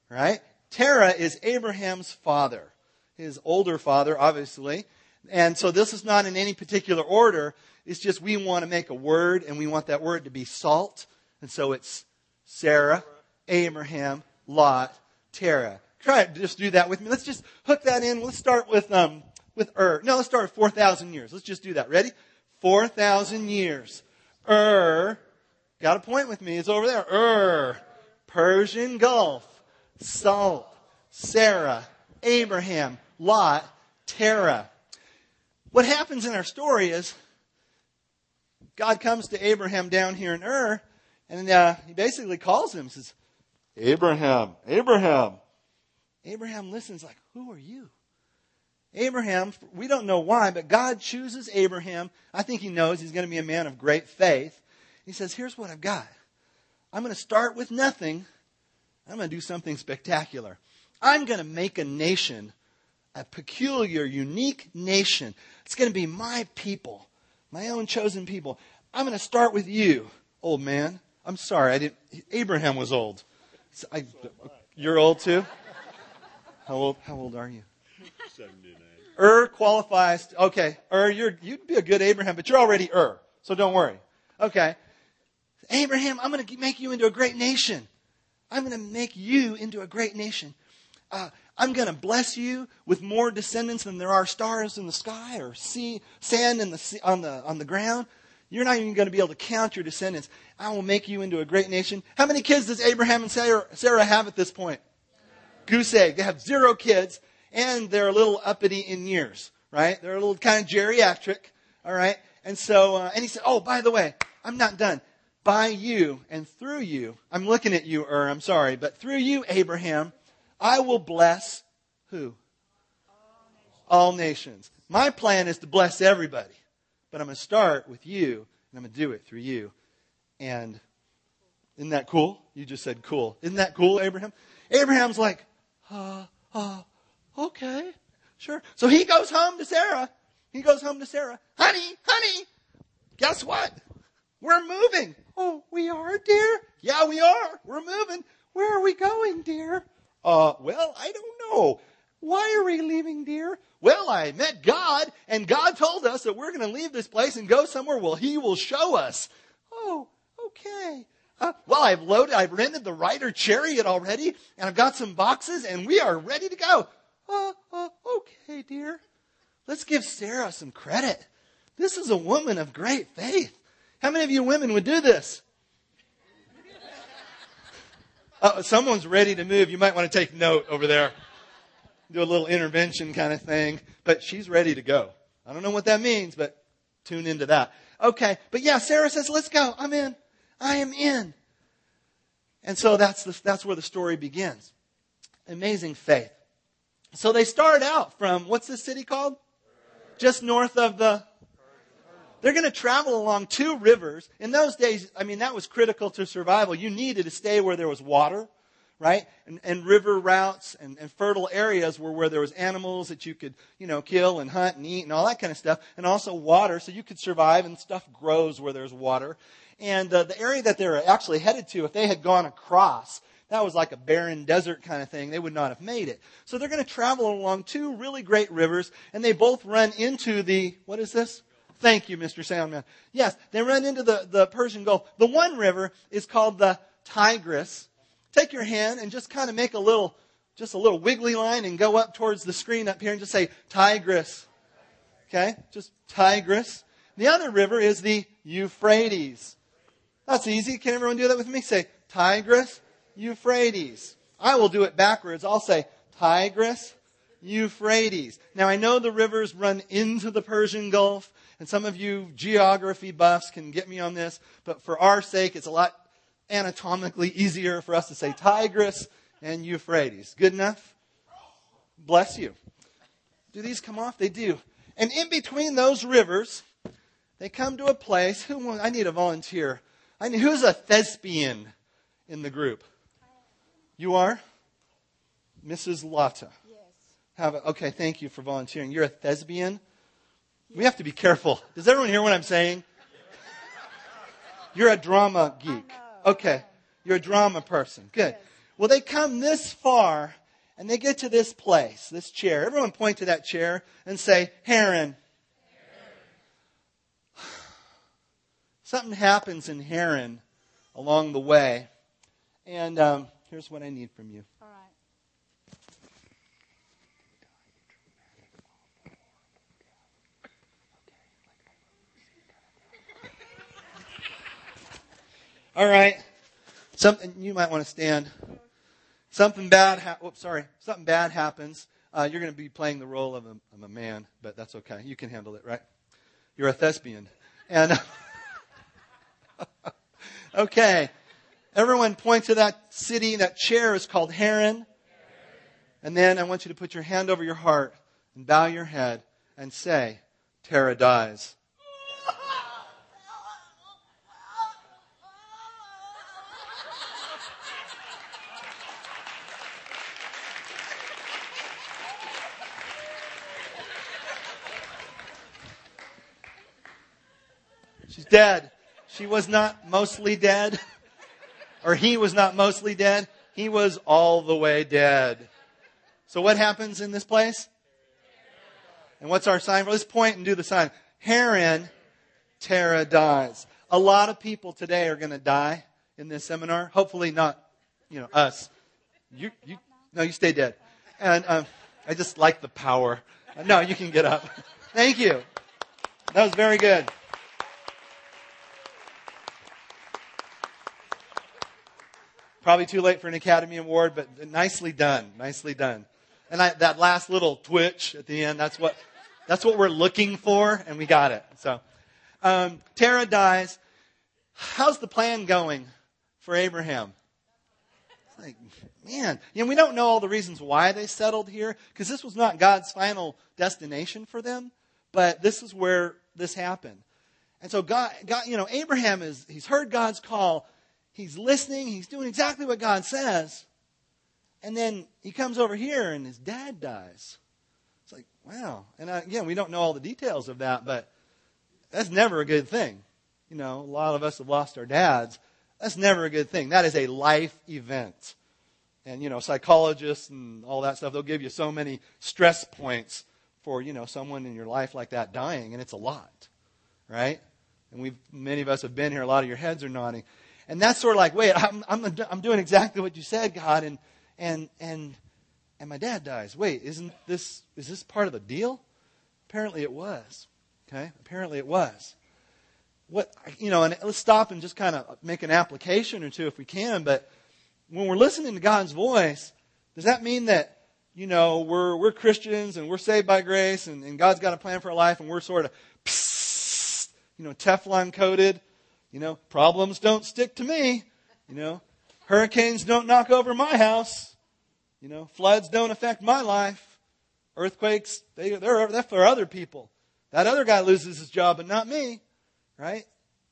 right? Terah is Abraham's father, his older father, obviously. And so this is not in any particular order. It's just we want to make a word, and we want that word to be salt. And so it's Sarah, Abraham, Lot, Terah. Try to just do that with me. Let's just hook that in. Let's start with um with Ur. No, let's start with four thousand years. Let's just do that. Ready? Four thousand years. Ur. Got a point with me. It's over there. Ur. Persian Gulf. Salt. Sarah. Abraham. Lot. Terah. What happens in our story is God comes to Abraham down here in Ur, and uh, he basically calls him, and says, Abraham, Abraham. Abraham listens like, who are you? Abraham, we don't know why, but God chooses Abraham. I think he knows he's going to be a man of great faith. He says, here's what I've got. I'm going to start with nothing. I'm going to do something spectacular. I'm going to make a nation, a peculiar, unique nation. It's going to be my people, my own chosen people. I'm going to start with you, old man. I'm sorry, I didn't. Abraham was old. I, you're old too? How old, how old are you? 79. Ur qualifies. Okay, Ur, you're, you'd be a good Abraham, but you're already Ur, so don't worry. Okay. Abraham, I'm going to make you into a great nation. I'm going to make you into a great nation. uh, I'm going to bless you with more descendants than there are stars in the sky or sea, sand in the sea, on, the, on the ground. You're not even going to be able to count your descendants. I will make you into a great nation. How many kids does Abraham and Sarah, Sarah have at this point? Goose egg. They have zero kids, and they're a little uppity in years, right? They're a little kind of geriatric, all right? And so, uh, and he said, oh, by the way, I'm not done. By you and through you, I'm looking at you, Ur, I'm sorry, but through you, Abraham, I will bless who? All nations. My plan is to bless everybody, but I'm going to start with you, and I'm going to do it through you. And isn't that cool? You just said cool. Isn't that cool, Abraham? Abraham's like, uh, uh, okay, sure. So he goes home to Sarah. He goes home to Sarah. Honey, honey, guess what? We're moving. Oh, we are, dear? Yeah, we are. We're moving. Where are we going, dear? Uh, well, I don't know. Why are we leaving, dear? Well, I met God, and God told us that we're going to leave this place and go somewhere. Well, He will show us. Oh, okay. Uh, well, I've loaded, I've rented the Ryder chariot already, and I've got some boxes, and we are ready to go. Uh, uh, okay, dear. Let's give Sarah some credit. This is a woman of great faith. How many of you women would do this? Uh, someone's ready to move. You might want to take note over there. Do a little intervention kind of thing. But she's ready to go. I don't know what that means, but tune into that. Okay. But yeah, Sarah says, let's go. I'm in. I am in. And so that's, the, that's where the story begins. Amazing faith. So they start out from, what's this city called? Just north of the they're going to travel along two rivers. In those days, I mean, that was critical to survival. You needed to stay where there was water, right? And, and river routes and, and fertile areas were where there was animals that you could, you know, kill and hunt and eat and all that kind of stuff. And also water, so you could survive and stuff grows where there's water. And uh, the area that they were actually headed to, if they had gone across, that was like a barren desert kind of thing. They would not have made it. So they're going to travel along two really great rivers, and they both run into the, what is this? Thank you, Mr. Soundman. Yes, they run into the, the Persian Gulf. The one river is called the Tigris. Take your hand and just kind of make a little, just a little wiggly line and go up towards the screen up here and just say Tigris. Okay? Just Tigris. The other river is the Euphrates. That's easy. Can everyone do that with me? Say Tigris, Euphrates. I will do it backwards. I'll say Tigris, Euphrates. Now I know the rivers run into the Persian Gulf. And some of you geography buffs can get me on this, but for our sake, it's a lot anatomically easier for us to say Tigris and Euphrates. Good enough? Bless you. Do these come off? They do. And in between those rivers, they come to a place. Who I need a volunteer. I need, who's a thespian in the group? You are, Mrs. Lotta. Yes. Have a, okay. Thank you for volunteering. You're a thespian. We have to be careful. Does everyone hear what I'm saying? You're a drama geek. Okay. You're a drama person. Good. Well, they come this far and they get to this place, this chair. Everyone point to that chair and say, Haran. [sighs] Something happens in Haran along the way. And um, here's what I need from you. All right. Something you might want to stand. Something bad. Ha- Oops, sorry. Something bad happens. Uh, you're going to be playing the role of a, of a man, but that's okay. You can handle it, right? You're a thespian, and [laughs] okay. Everyone point to that city. That chair is called Haran. And then I want you to put your hand over your heart and bow your head and say, Terah dies. She's dead. She was not mostly dead. Or he was not mostly dead. He was all the way dead. So what happens in this place? And what's our sign? Let's point and do the sign. Haran, Terah dies. A lot of people today are going to die in this seminar. Hopefully not, you know, us. You, you, no, you stay dead. And um, I just like the power. No, you can get up. Thank you. That was very good. Probably too late for an Academy Award, but nicely done. Nicely done. And I, that last little twitch at the end, that's what, that's what we're looking for, and we got it. So, um, Terah dies. How's the plan going for Abraham? It's like, man, you know, we don't know all the reasons why they settled here, because this was not God's final destination for them, but this is where this happened. And so God, God, you know, Abraham is, he's heard God's call. He's listening. He's doing exactly what God says. And then he comes over here and his dad dies. It's like, wow. And again, we don't know all the details of that, but that's never a good thing. You know, a lot of us have lost our dads. That's never a good thing. That is a life event. And, you know, psychologists and all that stuff, they'll give you so many stress points for, you know, someone in your life like that dying, and it's a lot. Right? And we've, many of us have been here, a lot of your heads are nodding. And that's sort of like, wait, I'm, I'm, I'm doing exactly what you said, God, and, and, and, and my dad dies. Wait, isn't this, is this part of the deal? Apparently it was. Okay? Apparently it was. What, you know, and let's stop and just kind of make an application or two if we can, but when we're listening to God's voice, does that mean that, you know, we're, we're Christians and we're saved by grace and, and God's got a plan for our life and we're sort of, you know, Teflon coated you know, problems don't stick to me. You know, hurricanes don't knock over my house. You know, floods don't affect my life. Earthquakes, they, they're, they're for other people. That other guy loses his job, but not me, right?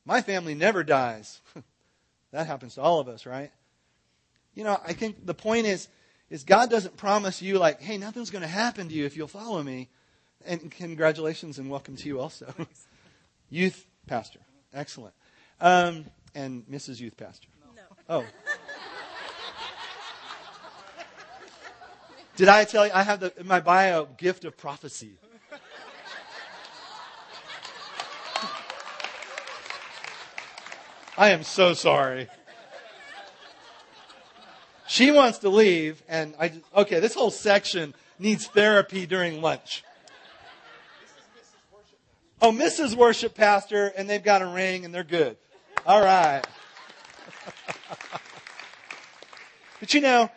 My family never dies. [laughs] that happens to all of us, right? You know, I think the point is, is God doesn't promise you like, hey, nothing's going to happen to you if you'll follow me. And congratulations and welcome to you also. [laughs] Youth pastor. Excellent. Um, and Mrs. Youth Pastor. No. Oh. Did I tell you I have the, in my bio gift of prophecy? I am so sorry. She wants to leave, and I just, okay, this whole section needs therapy during lunch. Oh, Mrs. Worship Pastor, and they've got a ring, and they're good. All right. but you know,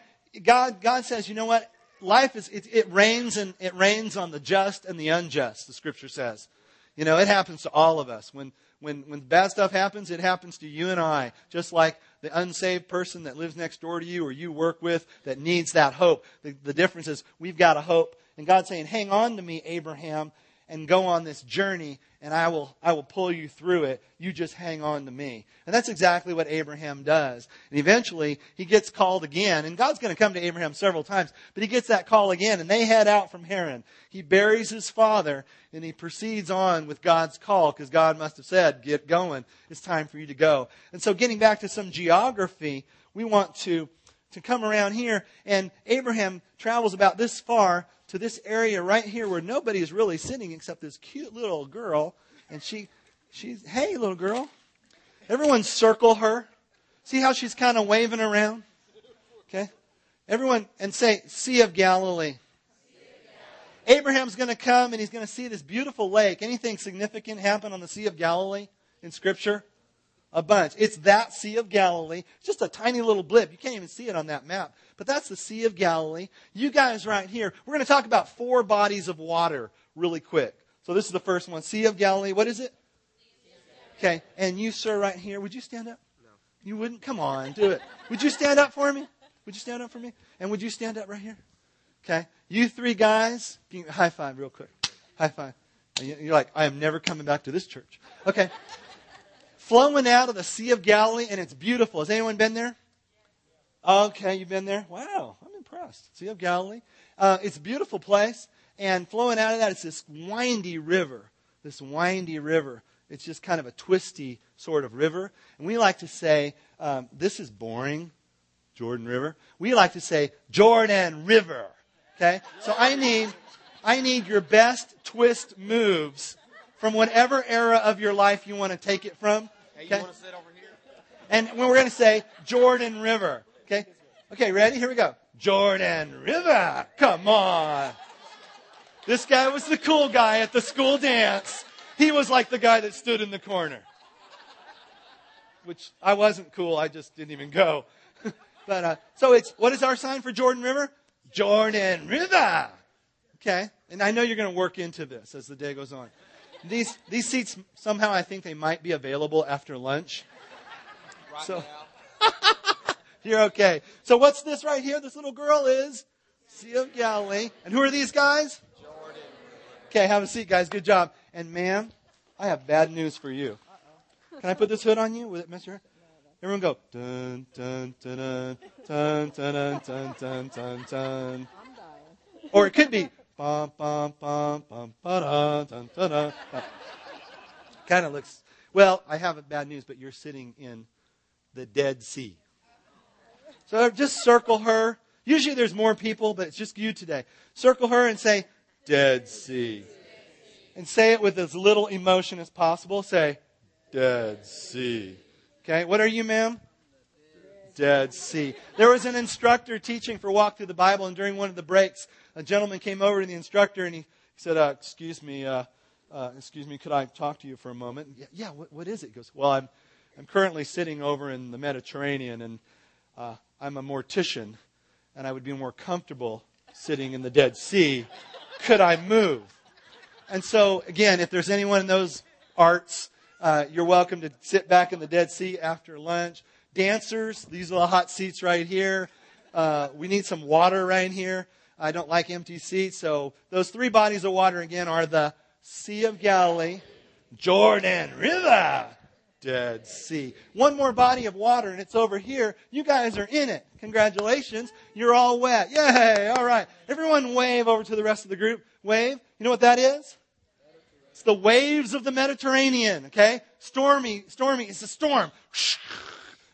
God, God says, you know what? Life is, it, it rains and it rains on the just and the unjust, the scripture says. You know, it happens to all of us. When, when, when bad stuff happens, it happens to you and I, just like the unsaved person that lives next door to you or you work with that needs that hope. The, the difference is we've got a hope. And God's saying, hang on to me, Abraham, and go on this journey and I will, I will pull you through it. You just hang on to me. And that's exactly what Abraham does. And eventually he gets called again and God's going to come to Abraham several times, but he gets that call again and they head out from Haran. He buries his father and he proceeds on with God's call because God must have said, get going. It's time for you to go. And so getting back to some geography, we want to, to come around here and Abraham travels about this far to this area right here where nobody is really sitting except this cute little girl. And she, she's, hey, little girl. Everyone circle her. See how she's kind of waving around? Okay. Everyone, and say, Sea of Galilee. Abraham's going to come and he's going to see this beautiful lake. Anything significant happen on the Sea of Galilee in Scripture? A bunch. It's that Sea of Galilee. Just a tiny little blip. You can't even see it on that map. But that's the Sea of Galilee. You guys right here, we're going to talk about four bodies of water really quick. So this is the first one. Sea of Galilee. What is it? Okay. And you, sir, right here, would you stand up? No. You wouldn't? Come on, do it. Would you stand up for me? Would you stand up for me? And would you stand up right here? Okay. You three guys, high five real quick. High five. You're like, I am never coming back to this church. Okay flowing out of the Sea of Galilee, and it's beautiful. Has anyone been there? Okay, you've been there? Wow, I'm impressed. Sea of Galilee. Uh, it's a beautiful place, and flowing out of that, it's this windy river. This windy river. It's just kind of a twisty sort of river. And we like to say, um, this is boring, Jordan River. We like to say, Jordan River. Okay? So I need, I need your best twist moves from whatever era of your life you want to take it from. Okay. you want to sit over here? And when we're going to say Jordan River. Okay? Okay, ready? Here we go. Jordan River. Come on. This guy was the cool guy at the school dance. He was like the guy that stood in the corner. Which I wasn't cool. I just didn't even go. [laughs] but, uh, so it's, what is our sign for Jordan River? Jordan River. Okay. And I know you're going to work into this as the day goes on. These, these seats, somehow I think they might be available after lunch. Right so, [laughs] you're okay. So what's this right here? This little girl is Sea of Galilee. And who are these guys? Jordan. Okay, have a seat, guys. Good job. And ma'am, I have bad news for you. Can I put this hood on you? Will it mess your hair? Everyone go dun dun dun dun dun dun dun dun dun dun. Or it could be bum bum bum bum ba dun dun dun. Kind of looks. Well, I have bad news, but you're sitting in the Dead Sea. So just circle her. Usually there's more people, but it's just you today. Circle her and say, Dead Sea. And say it with as little emotion as possible. Say, Dead Sea. Okay, what are you, ma'am? Dead Sea. There was an instructor teaching for Walk Through the Bible, and during one of the breaks, a gentleman came over to the instructor and he said, uh, Excuse me, uh, uh, excuse me, could I talk to you for a moment? Yeah, yeah what, what is it? He goes, Well, I'm, I'm currently sitting over in the Mediterranean, and uh, I'm a mortician, and I would be more comfortable sitting in the Dead Sea. Could I move? And so, again, if there's anyone in those arts, uh, you're welcome to sit back in the Dead Sea after lunch. Dancers, these are the hot seats right here. Uh, we need some water right here. I don't like empty seats. So those three bodies of water again are the Sea of Galilee, Jordan River, Dead Sea. One more body of water and it's over here. You guys are in it. Congratulations. You're all wet. Yay. All right. Everyone wave over to the rest of the group. Wave. You know what that is? It's the waves of the Mediterranean, okay? Stormy, stormy, it's a storm.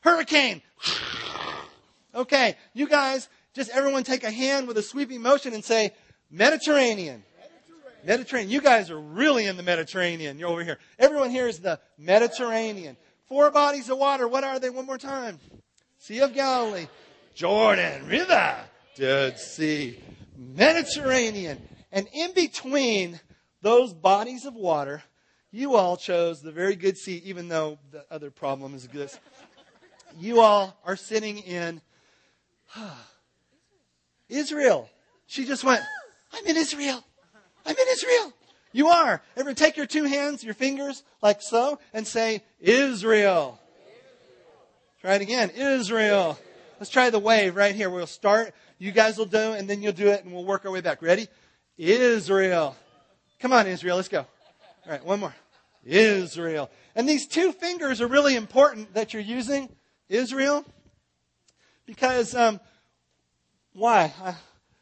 Hurricane. Okay, you guys, just everyone take a hand with a sweeping motion and say, Mediterranean. Mediterranean. You guys are really in the Mediterranean. You're over here. Everyone here is the Mediterranean. Four bodies of water. What are they? One more time. Sea of Galilee. Jordan River. Dead Sea. Mediterranean. And in between those bodies of water, you all chose the very good seat, even though the other problem is this. You all are sitting in [sighs] Israel. She just went, I'm in Israel. I'm in Israel. You are. Everyone take your two hands, your fingers, like so, and say, Israel. Try it again. Israel. Let's try the wave right here. We'll start. You guys will do, and then you'll do it, and we'll work our way back. Ready? Israel. Come on, Israel. Let's go. All right, one more. Israel. And these two fingers are really important that you're using, Israel, because um, why? Uh,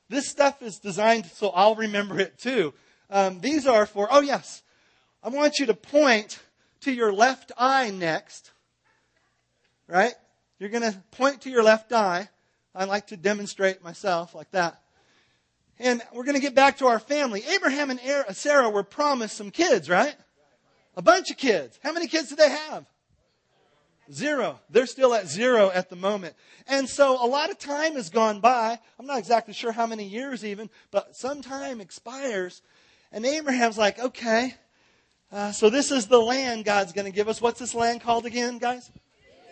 this stuff is designed so I'll remember it too. Um, these are for, oh yes, I want you to point to your left eye next. Right? You're going to point to your left eye. I like to demonstrate myself like that. And we're going to get back to our family. Abraham and Sarah were promised some kids, right? A bunch of kids. How many kids do they have? Zero. They're still at zero at the moment. And so a lot of time has gone by. I'm not exactly sure how many years even, but some time expires. And Abraham's like, okay, uh, so this is the land God's going to give us. What's this land called again, guys?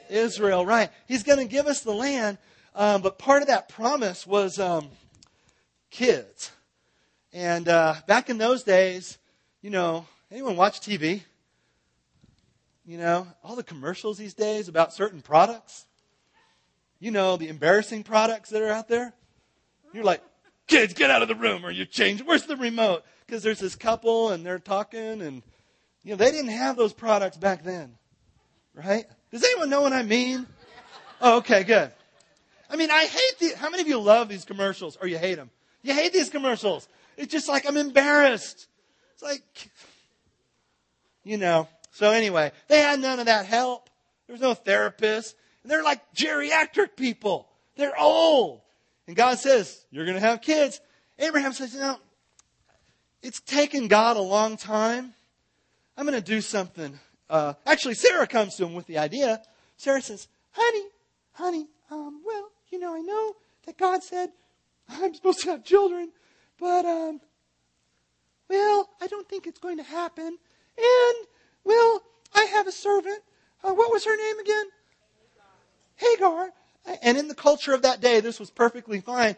Israel, right. He's going to give us the land. Um, but part of that promise was um, kids. And uh, back in those days, you know, anyone watch TV? You know, all the commercials these days about certain products. You know, the embarrassing products that are out there. You're like, kids, get out of the room or you change. Where's the remote? Because there's this couple and they're talking and, you know, they didn't have those products back then. Right? Does anyone know what I mean? Oh, okay, good. I mean, I hate the, how many of you love these commercials or you hate them? You hate these commercials. It's just like I'm embarrassed. It's like, you know. So anyway, they had none of that help. There was no therapist. And they're like geriatric people. They're old. And God says, you're going to have kids. Abraham says, know, it's taken God a long time. I'm going to do something. Uh, actually, Sarah comes to him with the idea. Sarah says, honey, honey, um, well, you know, I know that God said I'm supposed to have children, but, um, well, I don't think it's going to happen. And, well, I have a servant. Uh, what was her name again? Hagar. And in the culture of that day, this was perfectly fine.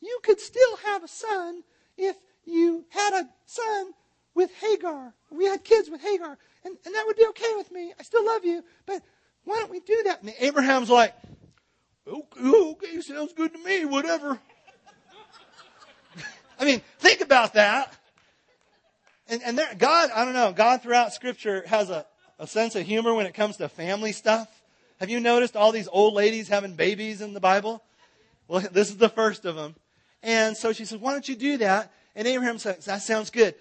You could still have a son if you had a son with Hagar. We had kids with Hagar. And, and that would be okay with me. I still love you. But why don't we do that? And Abraham's like, okay, okay sounds good to me, whatever. [laughs] I mean, think about that. And, and there, God, I don't know, God throughout scripture has a, a sense of humor when it comes to family stuff. Have you noticed all these old ladies having babies in the Bible? Well, [laughs] this is the first of them. And so she says, why don't you do that? And Abraham says, that sounds good.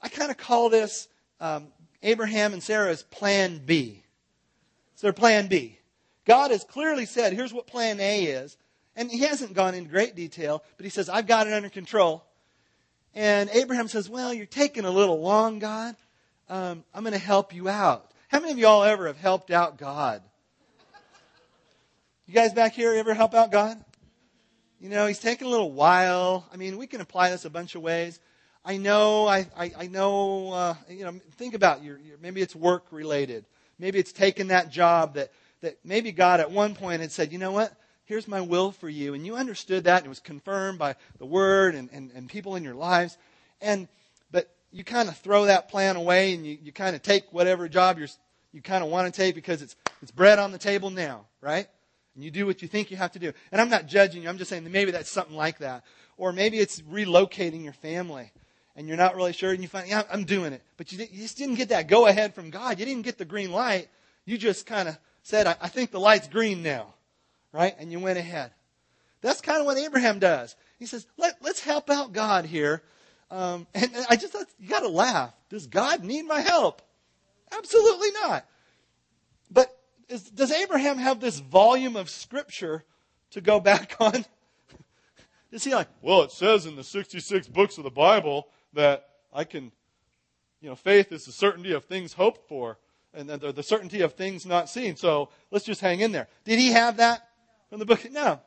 I kind of call this um, Abraham and Sarah's plan B. It's their plan B. God has clearly said, here's what plan A is. And he hasn't gone into great detail, but he says, I've got it under control. And Abraham says, well, you're taking a little long, God. Um, I'm going to help you out. How many of y'all ever have helped out God? You guys back here ever help out God? You know, he's taking a little while. I mean, we can apply this a bunch of ways. I know, I, I, I know, uh, you know, think about your, your, maybe it's work related. Maybe it's taking that job that, that maybe God at one point had said, you know what? Here's my will for you. And you understood that and it was confirmed by the word and, and, and people in your lives. And, but you kind of throw that plan away and you, you kind of take whatever job you're, you kind of want to take because it's, it's bread on the table now, right? And you do what you think you have to do. And I'm not judging you. I'm just saying that maybe that's something like that. Or maybe it's relocating your family and you're not really sure and you find, yeah, I'm doing it. But you, you just didn't get that go ahead from God. You didn't get the green light. You just kind of said, I, I think the light's green now. Right? And you went ahead. That's kind of what Abraham does. He says, Let, let's help out God here. Um, and, and I just thought, you got to laugh. Does God need my help? Absolutely not. But is, does Abraham have this volume of scripture to go back [laughs] on? is he like, Well, it says in the 66 books of the Bible that I can, you know, faith is the certainty of things hoped for and the, the certainty of things not seen. So let's just hang in there. Did he have that from the book? No.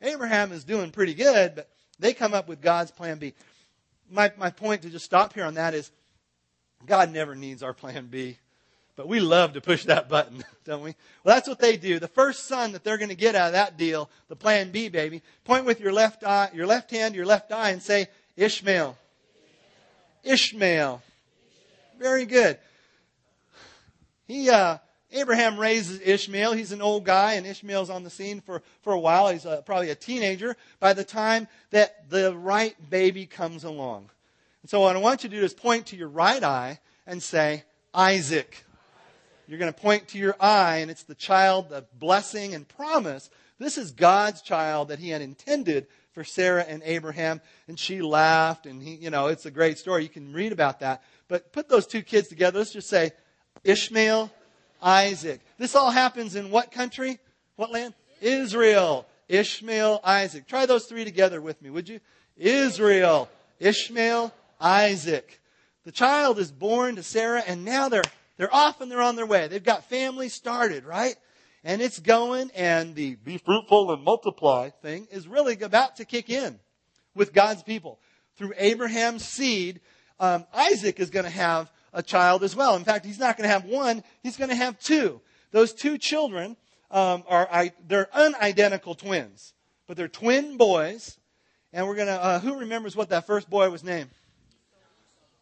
Abraham is doing pretty good, but they come up with God's plan B. My, my point to just stop here on that is God never needs our plan B. But we love to push that button, [laughs] don't we? Well, that's what they do. The first son that they're going to get out of that deal, the plan B, baby, point with your left eye, your left hand, your left eye, and say Ishmael. Ishmael. Very good. He, uh, Abraham raises Ishmael. He's an old guy, and Ishmael's on the scene for, for a while. He's uh, probably a teenager by the time that the right baby comes along. And so what I want you to do is point to your right eye and say, Isaac. You're going to point to your eye, and it's the child the blessing and promise. This is God's child that He had intended for Sarah and Abraham. And she laughed, and he, you know, it's a great story. You can read about that. But put those two kids together. Let's just say Ishmael, Isaac. This all happens in what country? What land? Israel. Ishmael, Isaac. Try those three together with me, would you? Israel, Ishmael, Isaac. The child is born to Sarah, and now they're they're off and they're on their way. They've got family started, right? And it's going, and the be fruitful and multiply thing is really about to kick in with God's people. Through Abraham's seed, um, Isaac is going to have a child as well. In fact, he's not going to have one, he's going to have two. Those two children um, are they're unidentical twins, but they're twin boys. And we're going to, uh, who remembers what that first boy was named?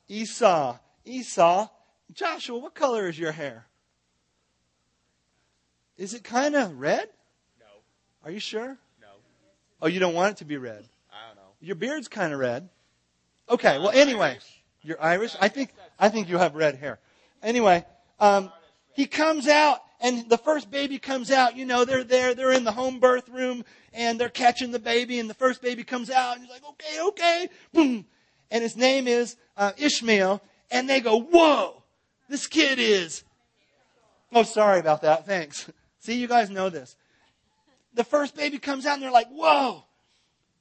Esau. Esau Joshua, what color is your hair? Is it kind of red? No. Are you sure? No. Oh, you don't want it to be red. I don't know. Your beard's kind of red. Okay, well anyway, you're Irish. I think I think you have red hair. Anyway, um, he comes out and the first baby comes out. You know, they're there, they're in the home birth room and they're catching the baby and the first baby comes out and he's like, okay, okay, boom. And his name is uh, Ishmael and they go, whoa, this kid is. Oh, sorry about that. Thanks. [laughs] See, you guys know this. The first baby comes out and they're like, whoa,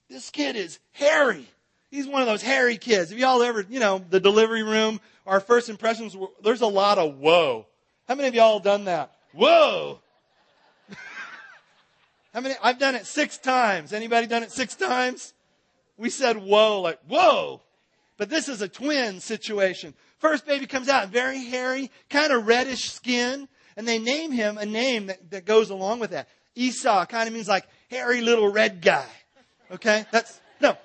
this kid is hairy. He's one of those hairy kids. Have y'all ever, you know, the delivery room, our first impressions, were, there's a lot of whoa. How many of y'all done that? Whoa. [laughs] How many? I've done it six times. Anybody done it six times? We said whoa, like whoa. But this is a twin situation. First baby comes out, very hairy, kind of reddish skin, and they name him a name that, that goes along with that. Esau kind of means like hairy little red guy. Okay? That's, no,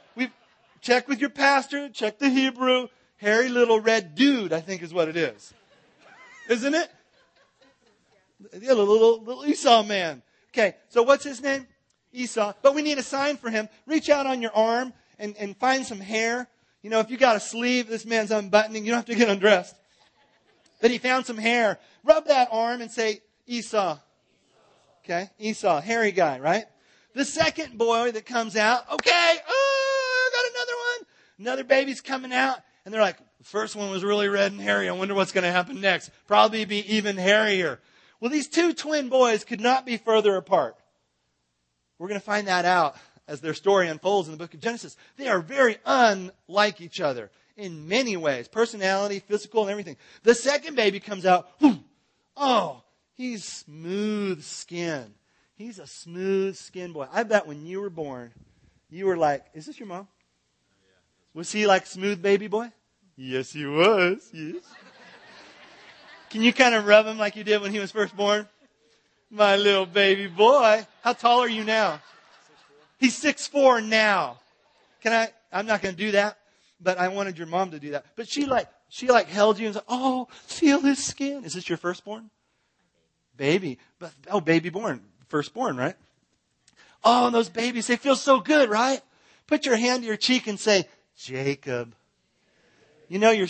we've with your pastor, check the Hebrew. Hairy little red dude, I think is what it is. Isn't it? Yeah, little, little, little Esau man. Okay, so what's his name? Esau. But we need a sign for him. Reach out on your arm and, and find some hair. You know, if you got a sleeve, this man's unbuttoning, you don't have to get undressed. But he found some hair. Rub that arm and say, Esau. Okay, Esau, hairy guy, right? The second boy that comes out, okay, oh, I got another one. Another baby's coming out. And they're like, the first one was really red and hairy. I wonder what's going to happen next. Probably be even hairier. Well, these two twin boys could not be further apart. We're going to find that out as their story unfolds in the book of Genesis. They are very unlike each other in many ways personality, physical, and everything. The second baby comes out, [clears throat] oh, he's smooth skin. He's a smooth skin boy. I bet when you were born, you were like, is this your mom? Was he like smooth baby boy? Yes, he was. Yes. Can you kind of rub him like you did when he was first born? My little baby boy. How tall are you now? He's six four now. Can I? I'm not going to do that, but I wanted your mom to do that. But she like she like held you and said, "Oh, feel his skin." Is this your firstborn? Baby, but oh, baby born, firstborn, right? Oh, and those babies, they feel so good, right? Put your hand to your cheek and say, Jacob. You know you're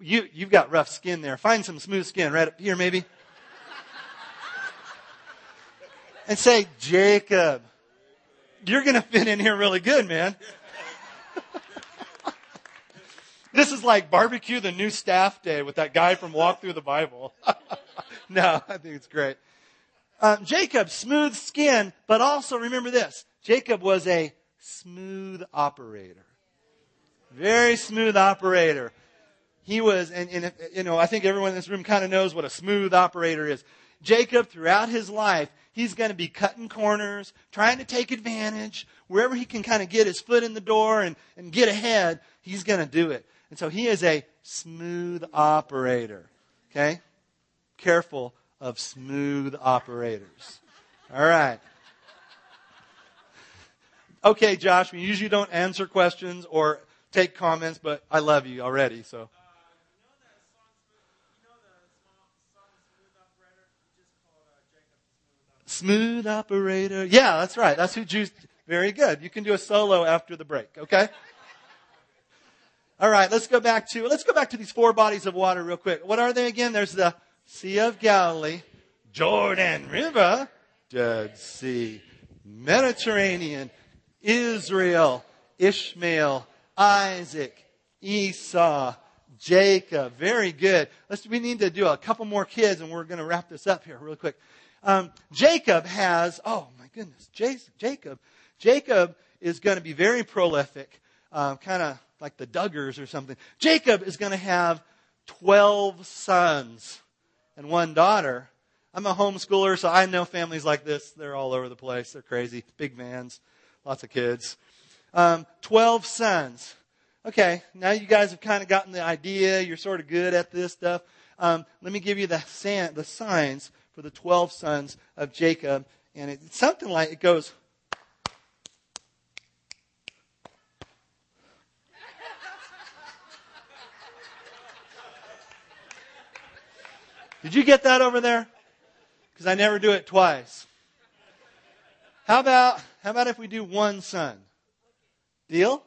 you you've got rough skin there. Find some smooth skin right up here, maybe. and say, Jacob. You're going to fit in here really good, man. [laughs] this is like barbecue the new staff day with that guy from Walk Through the Bible. [laughs] no, I think it's great. Um, Jacob, smooth skin, but also remember this. Jacob was a smooth operator. Very smooth operator. He was, and, and you know, I think everyone in this room kind of knows what a smooth operator is. Jacob, throughout his life, he's going to be cutting corners, trying to take advantage. Wherever he can kind of get his foot in the door and, and get ahead, he's going to do it. And so he is a smooth operator. Okay? Careful of smooth operators. All right. Okay, Josh, we usually don't answer questions or take comments, but I love you already, so. Smooth operator. Yeah, that's right. That's who Jews. Very good. You can do a solo after the break. Okay. All right. Let's go back to let's go back to these four bodies of water real quick. What are they again? There's the Sea of Galilee, Jordan River, Dead Sea, Mediterranean, Israel, Ishmael, Isaac, Esau, Jacob. Very good. Let's, we need to do a couple more kids and we're going to wrap this up here real quick. Um, Jacob has, oh my goodness, Jacob. Jacob is going to be very prolific, uh, kind of like the Duggars or something. Jacob is going to have 12 sons and one daughter. I'm a homeschooler, so I know families like this. They're all over the place. They're crazy. Big vans, lots of kids. Um, 12 sons. Okay, now you guys have kind of gotten the idea. You're sort of good at this stuff. Um, let me give you the, san- the signs for the 12 sons of Jacob. And it's something like it goes. Did you get that over there? Because I never do it twice. How about how about if we do one son? Deal?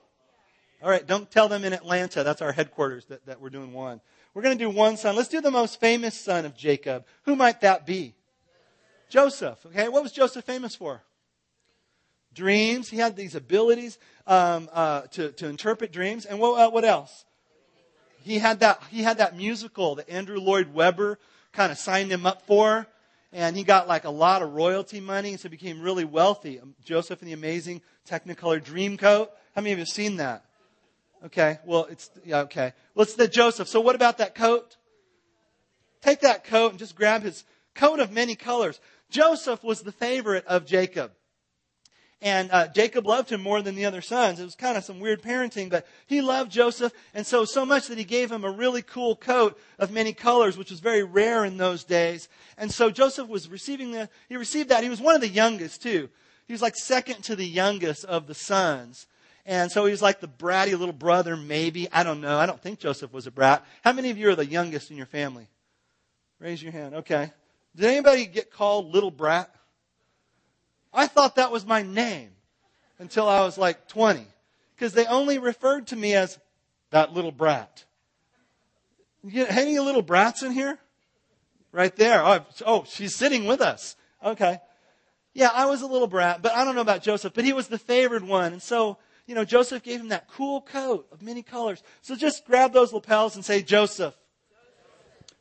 All right, don't tell them in Atlanta. That's our headquarters that, that we're doing one. We're going to do one son. Let's do the most famous son of Jacob. Who might that be? Joseph. Okay, what was Joseph famous for? Dreams. He had these abilities um, uh, to, to interpret dreams. And what, uh, what else? He had that. He had that musical that Andrew Lloyd Webber kind of signed him up for, and he got like a lot of royalty money, so became really wealthy. Um, Joseph and the Amazing Technicolor Dreamcoat. How many of you have seen that? Okay, well, it's, yeah, okay. It's the Joseph. So what about that coat? Take that coat and just grab his coat of many colors. Joseph was the favorite of Jacob. And uh, Jacob loved him more than the other sons. It was kind of some weird parenting, but he loved Joseph, and so so much that he gave him a really cool coat of many colors, which was very rare in those days. And so Joseph was receiving the he received that. He was one of the youngest too. He was like second to the youngest of the sons. And so he's like the bratty little brother, maybe. I don't know. I don't think Joseph was a brat. How many of you are the youngest in your family? Raise your hand. Okay. Did anybody get called little brat? I thought that was my name until I was like 20 because they only referred to me as that little brat. You any little brats in here? Right there. Oh, oh, she's sitting with us. Okay. Yeah, I was a little brat, but I don't know about Joseph, but he was the favored one. And so, you know, Joseph gave him that cool coat of many colors. So just grab those lapels and say, Joseph.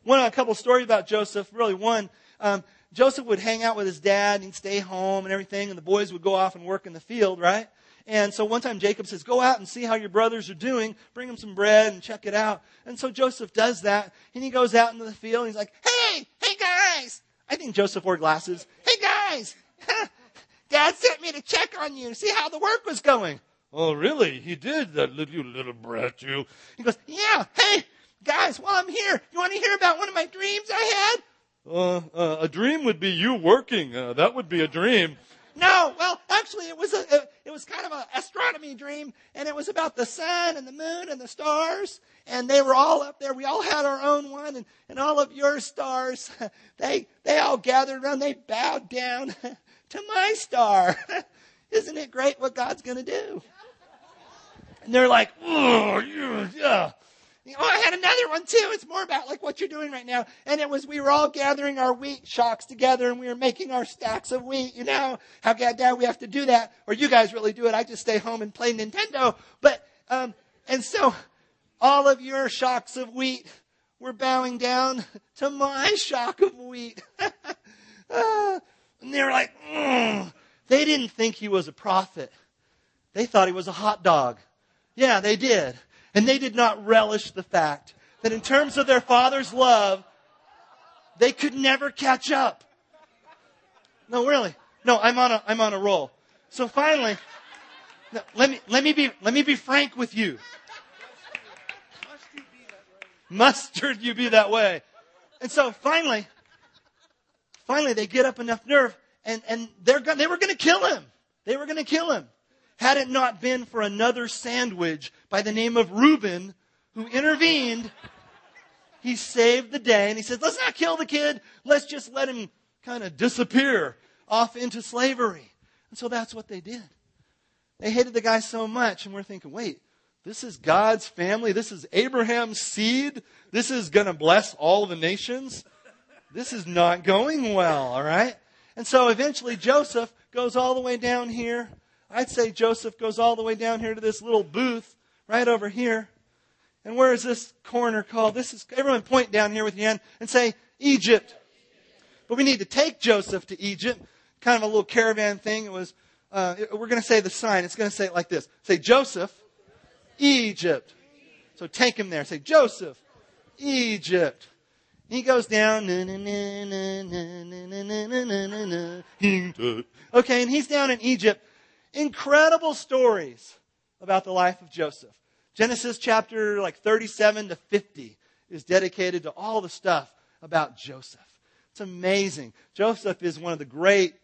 One, a couple stories about Joseph. Really, one, um, Joseph would hang out with his dad and stay home and everything, and the boys would go off and work in the field, right? And so one time Jacob says, Go out and see how your brothers are doing. Bring them some bread and check it out. And so Joseph does that, and he goes out into the field and he's like, Hey, hey guys! I think Joseph wore glasses. Hey guys! [laughs] Dad sent me to check on you, see how the work was going. Oh, really? He did, that little, you little brat, you. He goes, Yeah, hey, guys, while I'm here, you want to hear about one of my dreams I had? Uh, uh, a dream would be you working. Uh, that would be a dream. No, well, actually, it was a, it was kind of an astronomy dream, and it was about the sun and the moon and the stars, and they were all up there. We all had our own one, and, and all of your stars, [laughs] they they all gathered around. They bowed down [laughs] to my star. [laughs] Isn't it great what God's going to do? And they're like, oh, yeah. Oh, I had another one too. It's more about like what you're doing right now. And it was, we were all gathering our wheat shocks together and we were making our stacks of wheat. You know how God, dad, we have to do that. Or you guys really do it. I just stay home and play Nintendo. But, um, and so all of your shocks of wheat were bowing down to my shock of wheat. uh, [laughs] and they were like, mm. they didn't think he was a prophet. They thought he was a hot dog. Yeah, they did. And they did not relish the fact that in terms of their father's love, they could never catch up. No, really. No, I'm on a, I'm on a roll. So finally, no, let me, let me be, let me be frank with you. Mustard you be that way. And so finally, finally they get up enough nerve and, and they're, they were going to kill him. They were going to kill him had it not been for another sandwich by the name of Reuben who intervened. He saved the day and he said, let's not kill the kid. Let's just let him kind of disappear off into slavery. And so that's what they did. They hated the guy so much and we're thinking, wait, this is God's family. This is Abraham's seed. This is going to bless all the nations. This is not going well, all right? And so eventually Joseph goes all the way down here I'd say Joseph goes all the way down here to this little booth right over here. And where is this corner called? This is, everyone point down here with your hand and say, Egypt. But we need to take Joseph to Egypt. Kind of a little caravan thing. It was, uh, we're going to say the sign. It's going to say it like this. Say, Joseph, Egypt. So take him there. Say, Joseph, Egypt. He goes down. Okay, and he's down in Egypt incredible stories about the life of Joseph. Genesis chapter like 37 to 50 is dedicated to all the stuff about Joseph. It's amazing. Joseph is one of the great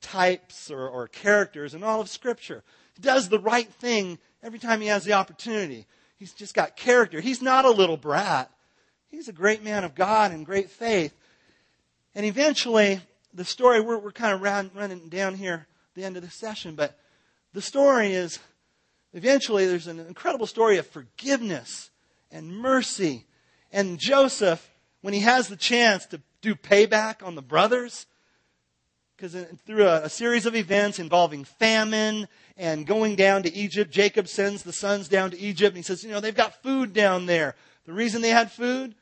types or, or characters in all of Scripture. He does the right thing every time he has the opportunity. He's just got character. He's not a little brat. He's a great man of God and great faith. And eventually, the story, we're, we're kind of round, running down here the end of the session, but the story is eventually there's an incredible story of forgiveness and mercy. And Joseph, when he has the chance to do payback on the brothers, because through a, a, series of events involving famine and going down to Egypt, Jacob sends the sons down to Egypt and he says, you know, they've got food down there. The reason they had food?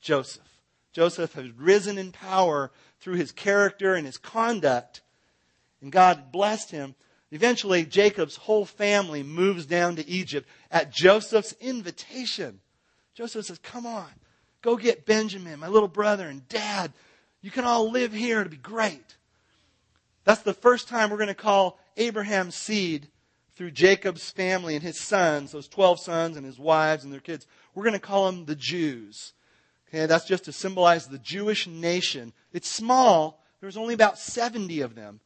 Joseph. Joseph has risen in power through his character and his conduct. And God blessed him. Eventually, Jacob's whole family moves down to Egypt at Joseph's invitation. Joseph says, Come on, go get Benjamin, my little brother, and dad. You can all live here. It'll be great. That's the first time we're going to call Abraham's seed through Jacob's family and his sons, those 12 sons and his wives and their kids. We're going to call them the Jews. Okay, that's just to symbolize the Jewish nation. It's small. There's only about 70 of them,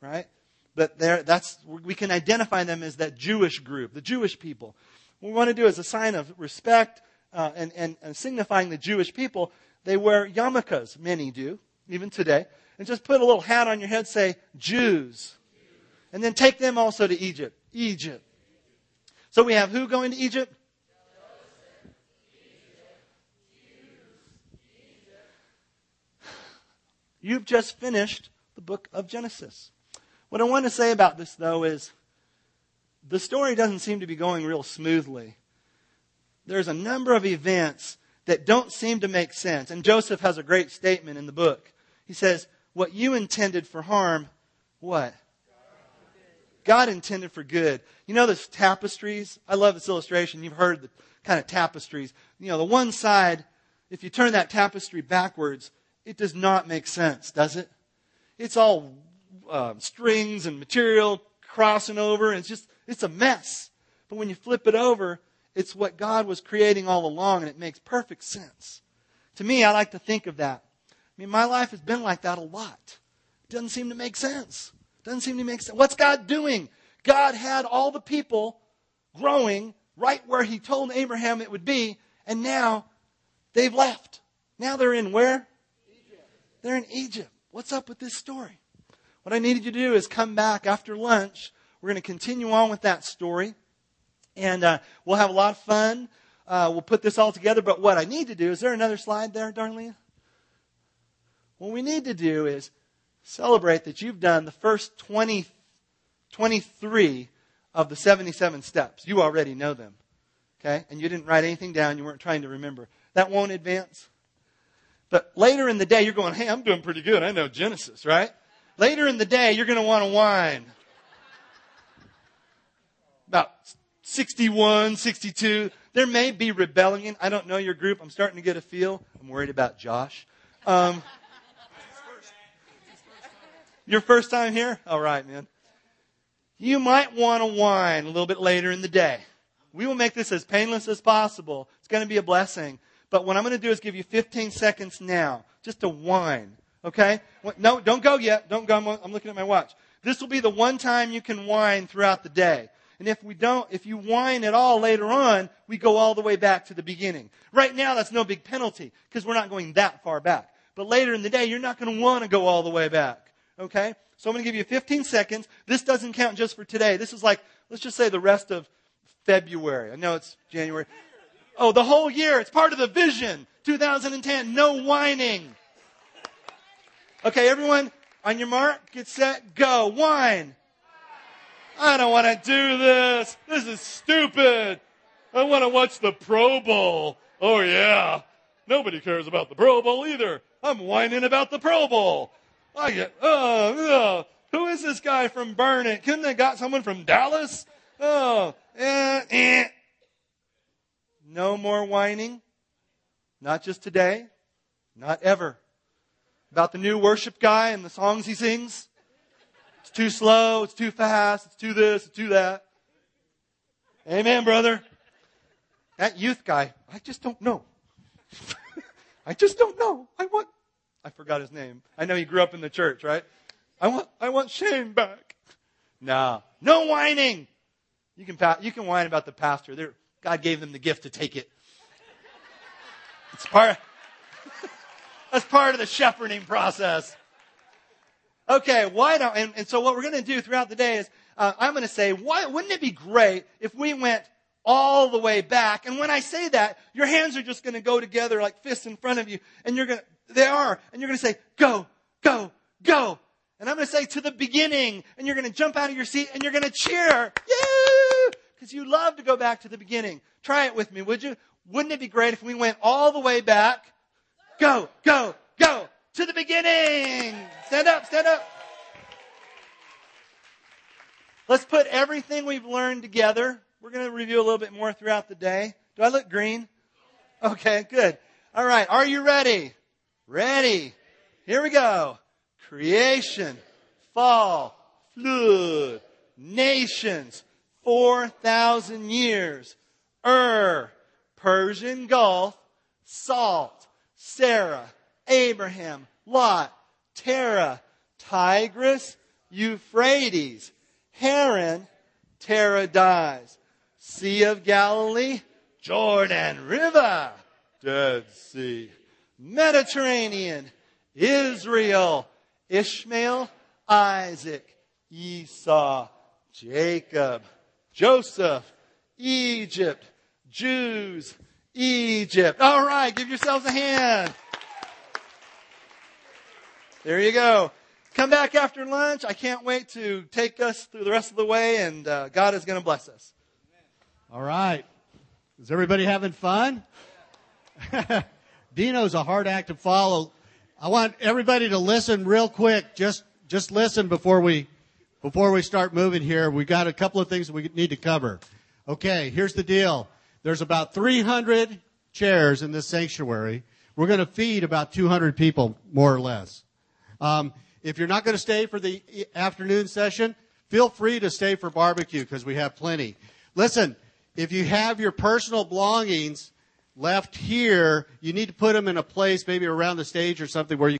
right? But that's, we can identify them as that Jewish group, the Jewish people. What we want to do as a sign of respect uh, and, and, and signifying the Jewish people, they wear yarmulkes, many do, even today. And just put a little hat on your head, say, Jews. And then take them also to Egypt. Egypt. So we have who going to Egypt? Jews. You've just finished the book of Genesis. What I want to say about this, though, is the story doesn't seem to be going real smoothly. There's a number of events that don't seem to make sense. And Joseph has a great statement in the book. He says, What you intended for harm, what? God intended for good. You know those tapestries? I love this illustration. You've heard the kind of tapestries. You know, the one side, if you turn that tapestry backwards, it does not make sense, does it? It's all uh, strings and material crossing over, and it's just, it's a mess. But when you flip it over, it's what God was creating all along, and it makes perfect sense. To me, I like to think of that. I mean, my life has been like that a lot. It doesn't seem to make sense. It Doesn't seem to make sense. What's God doing? God had all the people growing right where He told Abraham it would be, and now they've left. Now they're in where? Egypt. They're in Egypt. What's up with this story? What I needed you to do is come back after lunch. We're going to continue on with that story, and uh, we'll have a lot of fun. Uh, we'll put this all together. But what I need to do is there another slide there, Darlene? What we need to do is celebrate that you've done the first 20, 23 of the 77 steps. You already know them. Okay? And you didn't write anything down. You weren't trying to remember. That won't advance. But later in the day, you're going, hey, I'm doing pretty good. I know Genesis, right? Later in the day, you're going to want to whine. About 61, 62. There may be rebellion. I don't know your group. I'm starting to get a feel. I'm worried about Josh. Um, your first time here? All right, man. You might want to whine a little bit later in the day. We will make this as painless as possible. It's going to be a blessing. But what I'm going to do is give you 15 seconds now just to whine. Okay? No, don't go yet. Don't go. I'm looking at my watch. This will be the one time you can whine throughout the day. And if we don't, if you whine at all later on, we go all the way back to the beginning. Right now, that's no big penalty because we're not going that far back. But later in the day, you're not going to want to go all the way back. Okay? So I'm going to give you 15 seconds. This doesn't count just for today. This is like, let's just say the rest of February. I know it's January. Oh, the whole year. It's part of the vision. 2010. No whining. Okay, everyone, on your mark, get set, go. Whine. I don't want to do this. This is stupid. I want to watch the Pro Bowl. Oh yeah. Nobody cares about the Pro Bowl either. I'm whining about the Pro Bowl. I get, oh, oh, who is this guy from Burnet? Couldn't they got someone from Dallas? Oh, eh, eh. No more whining. Not just today. Not ever. About the new worship guy and the songs he sings. It's too slow. It's too fast. It's too this. It's too that. Amen, brother. That youth guy, I just don't know. [laughs] I just don't know. I want I forgot his name. I know he grew up in the church, right? I want, I want Shane back. No, no whining. You can, you can whine about the pastor. God gave them the gift to take it. It's part, that's part of the shepherding process. Okay, why don't, and, and so what we're going to do throughout the day is, uh, I'm going to say, why, wouldn't it be great if we went all the way back? And when I say that, your hands are just going to go together like fists in front of you, and you're going to, they are. And you're going to say, go, go, go. And I'm going to say to the beginning. And you're going to jump out of your seat and you're going to cheer. Yeah! Because you love to go back to the beginning. Try it with me, would you? Wouldn't it be great if we went all the way back? Go, go, go to the beginning. Stand up, stand up. Let's put everything we've learned together. We're going to review a little bit more throughout the day. Do I look green? Okay, good. All right. Are you ready? Ready. Here we go. Creation, fall, flood, nations, 4,000 years, Ur, Persian Gulf, Salt, Sarah, Abraham, Lot, Terah, Tigris, Euphrates, Haran, Terah dies, Sea of Galilee, Jordan River, Dead Sea, Mediterranean, Israel, Ishmael, Isaac, Esau, Jacob, Joseph, Egypt, Jews, Egypt. All right, give yourselves a hand. There you go. Come back after lunch. I can't wait to take us through the rest of the way, and uh, God is going to bless us. All right. Is everybody having fun? [laughs] Dino's a hard act to follow. I want everybody to listen real quick. Just just listen before we before we start moving here. We got a couple of things we need to cover. Okay, here's the deal. There's about 300 chairs in this sanctuary. We're going to feed about 200 people, more or less. Um, if you're not going to stay for the afternoon session, feel free to stay for barbecue because we have plenty. Listen, if you have your personal belongings left here, you need to put them in a place maybe around the stage or something where you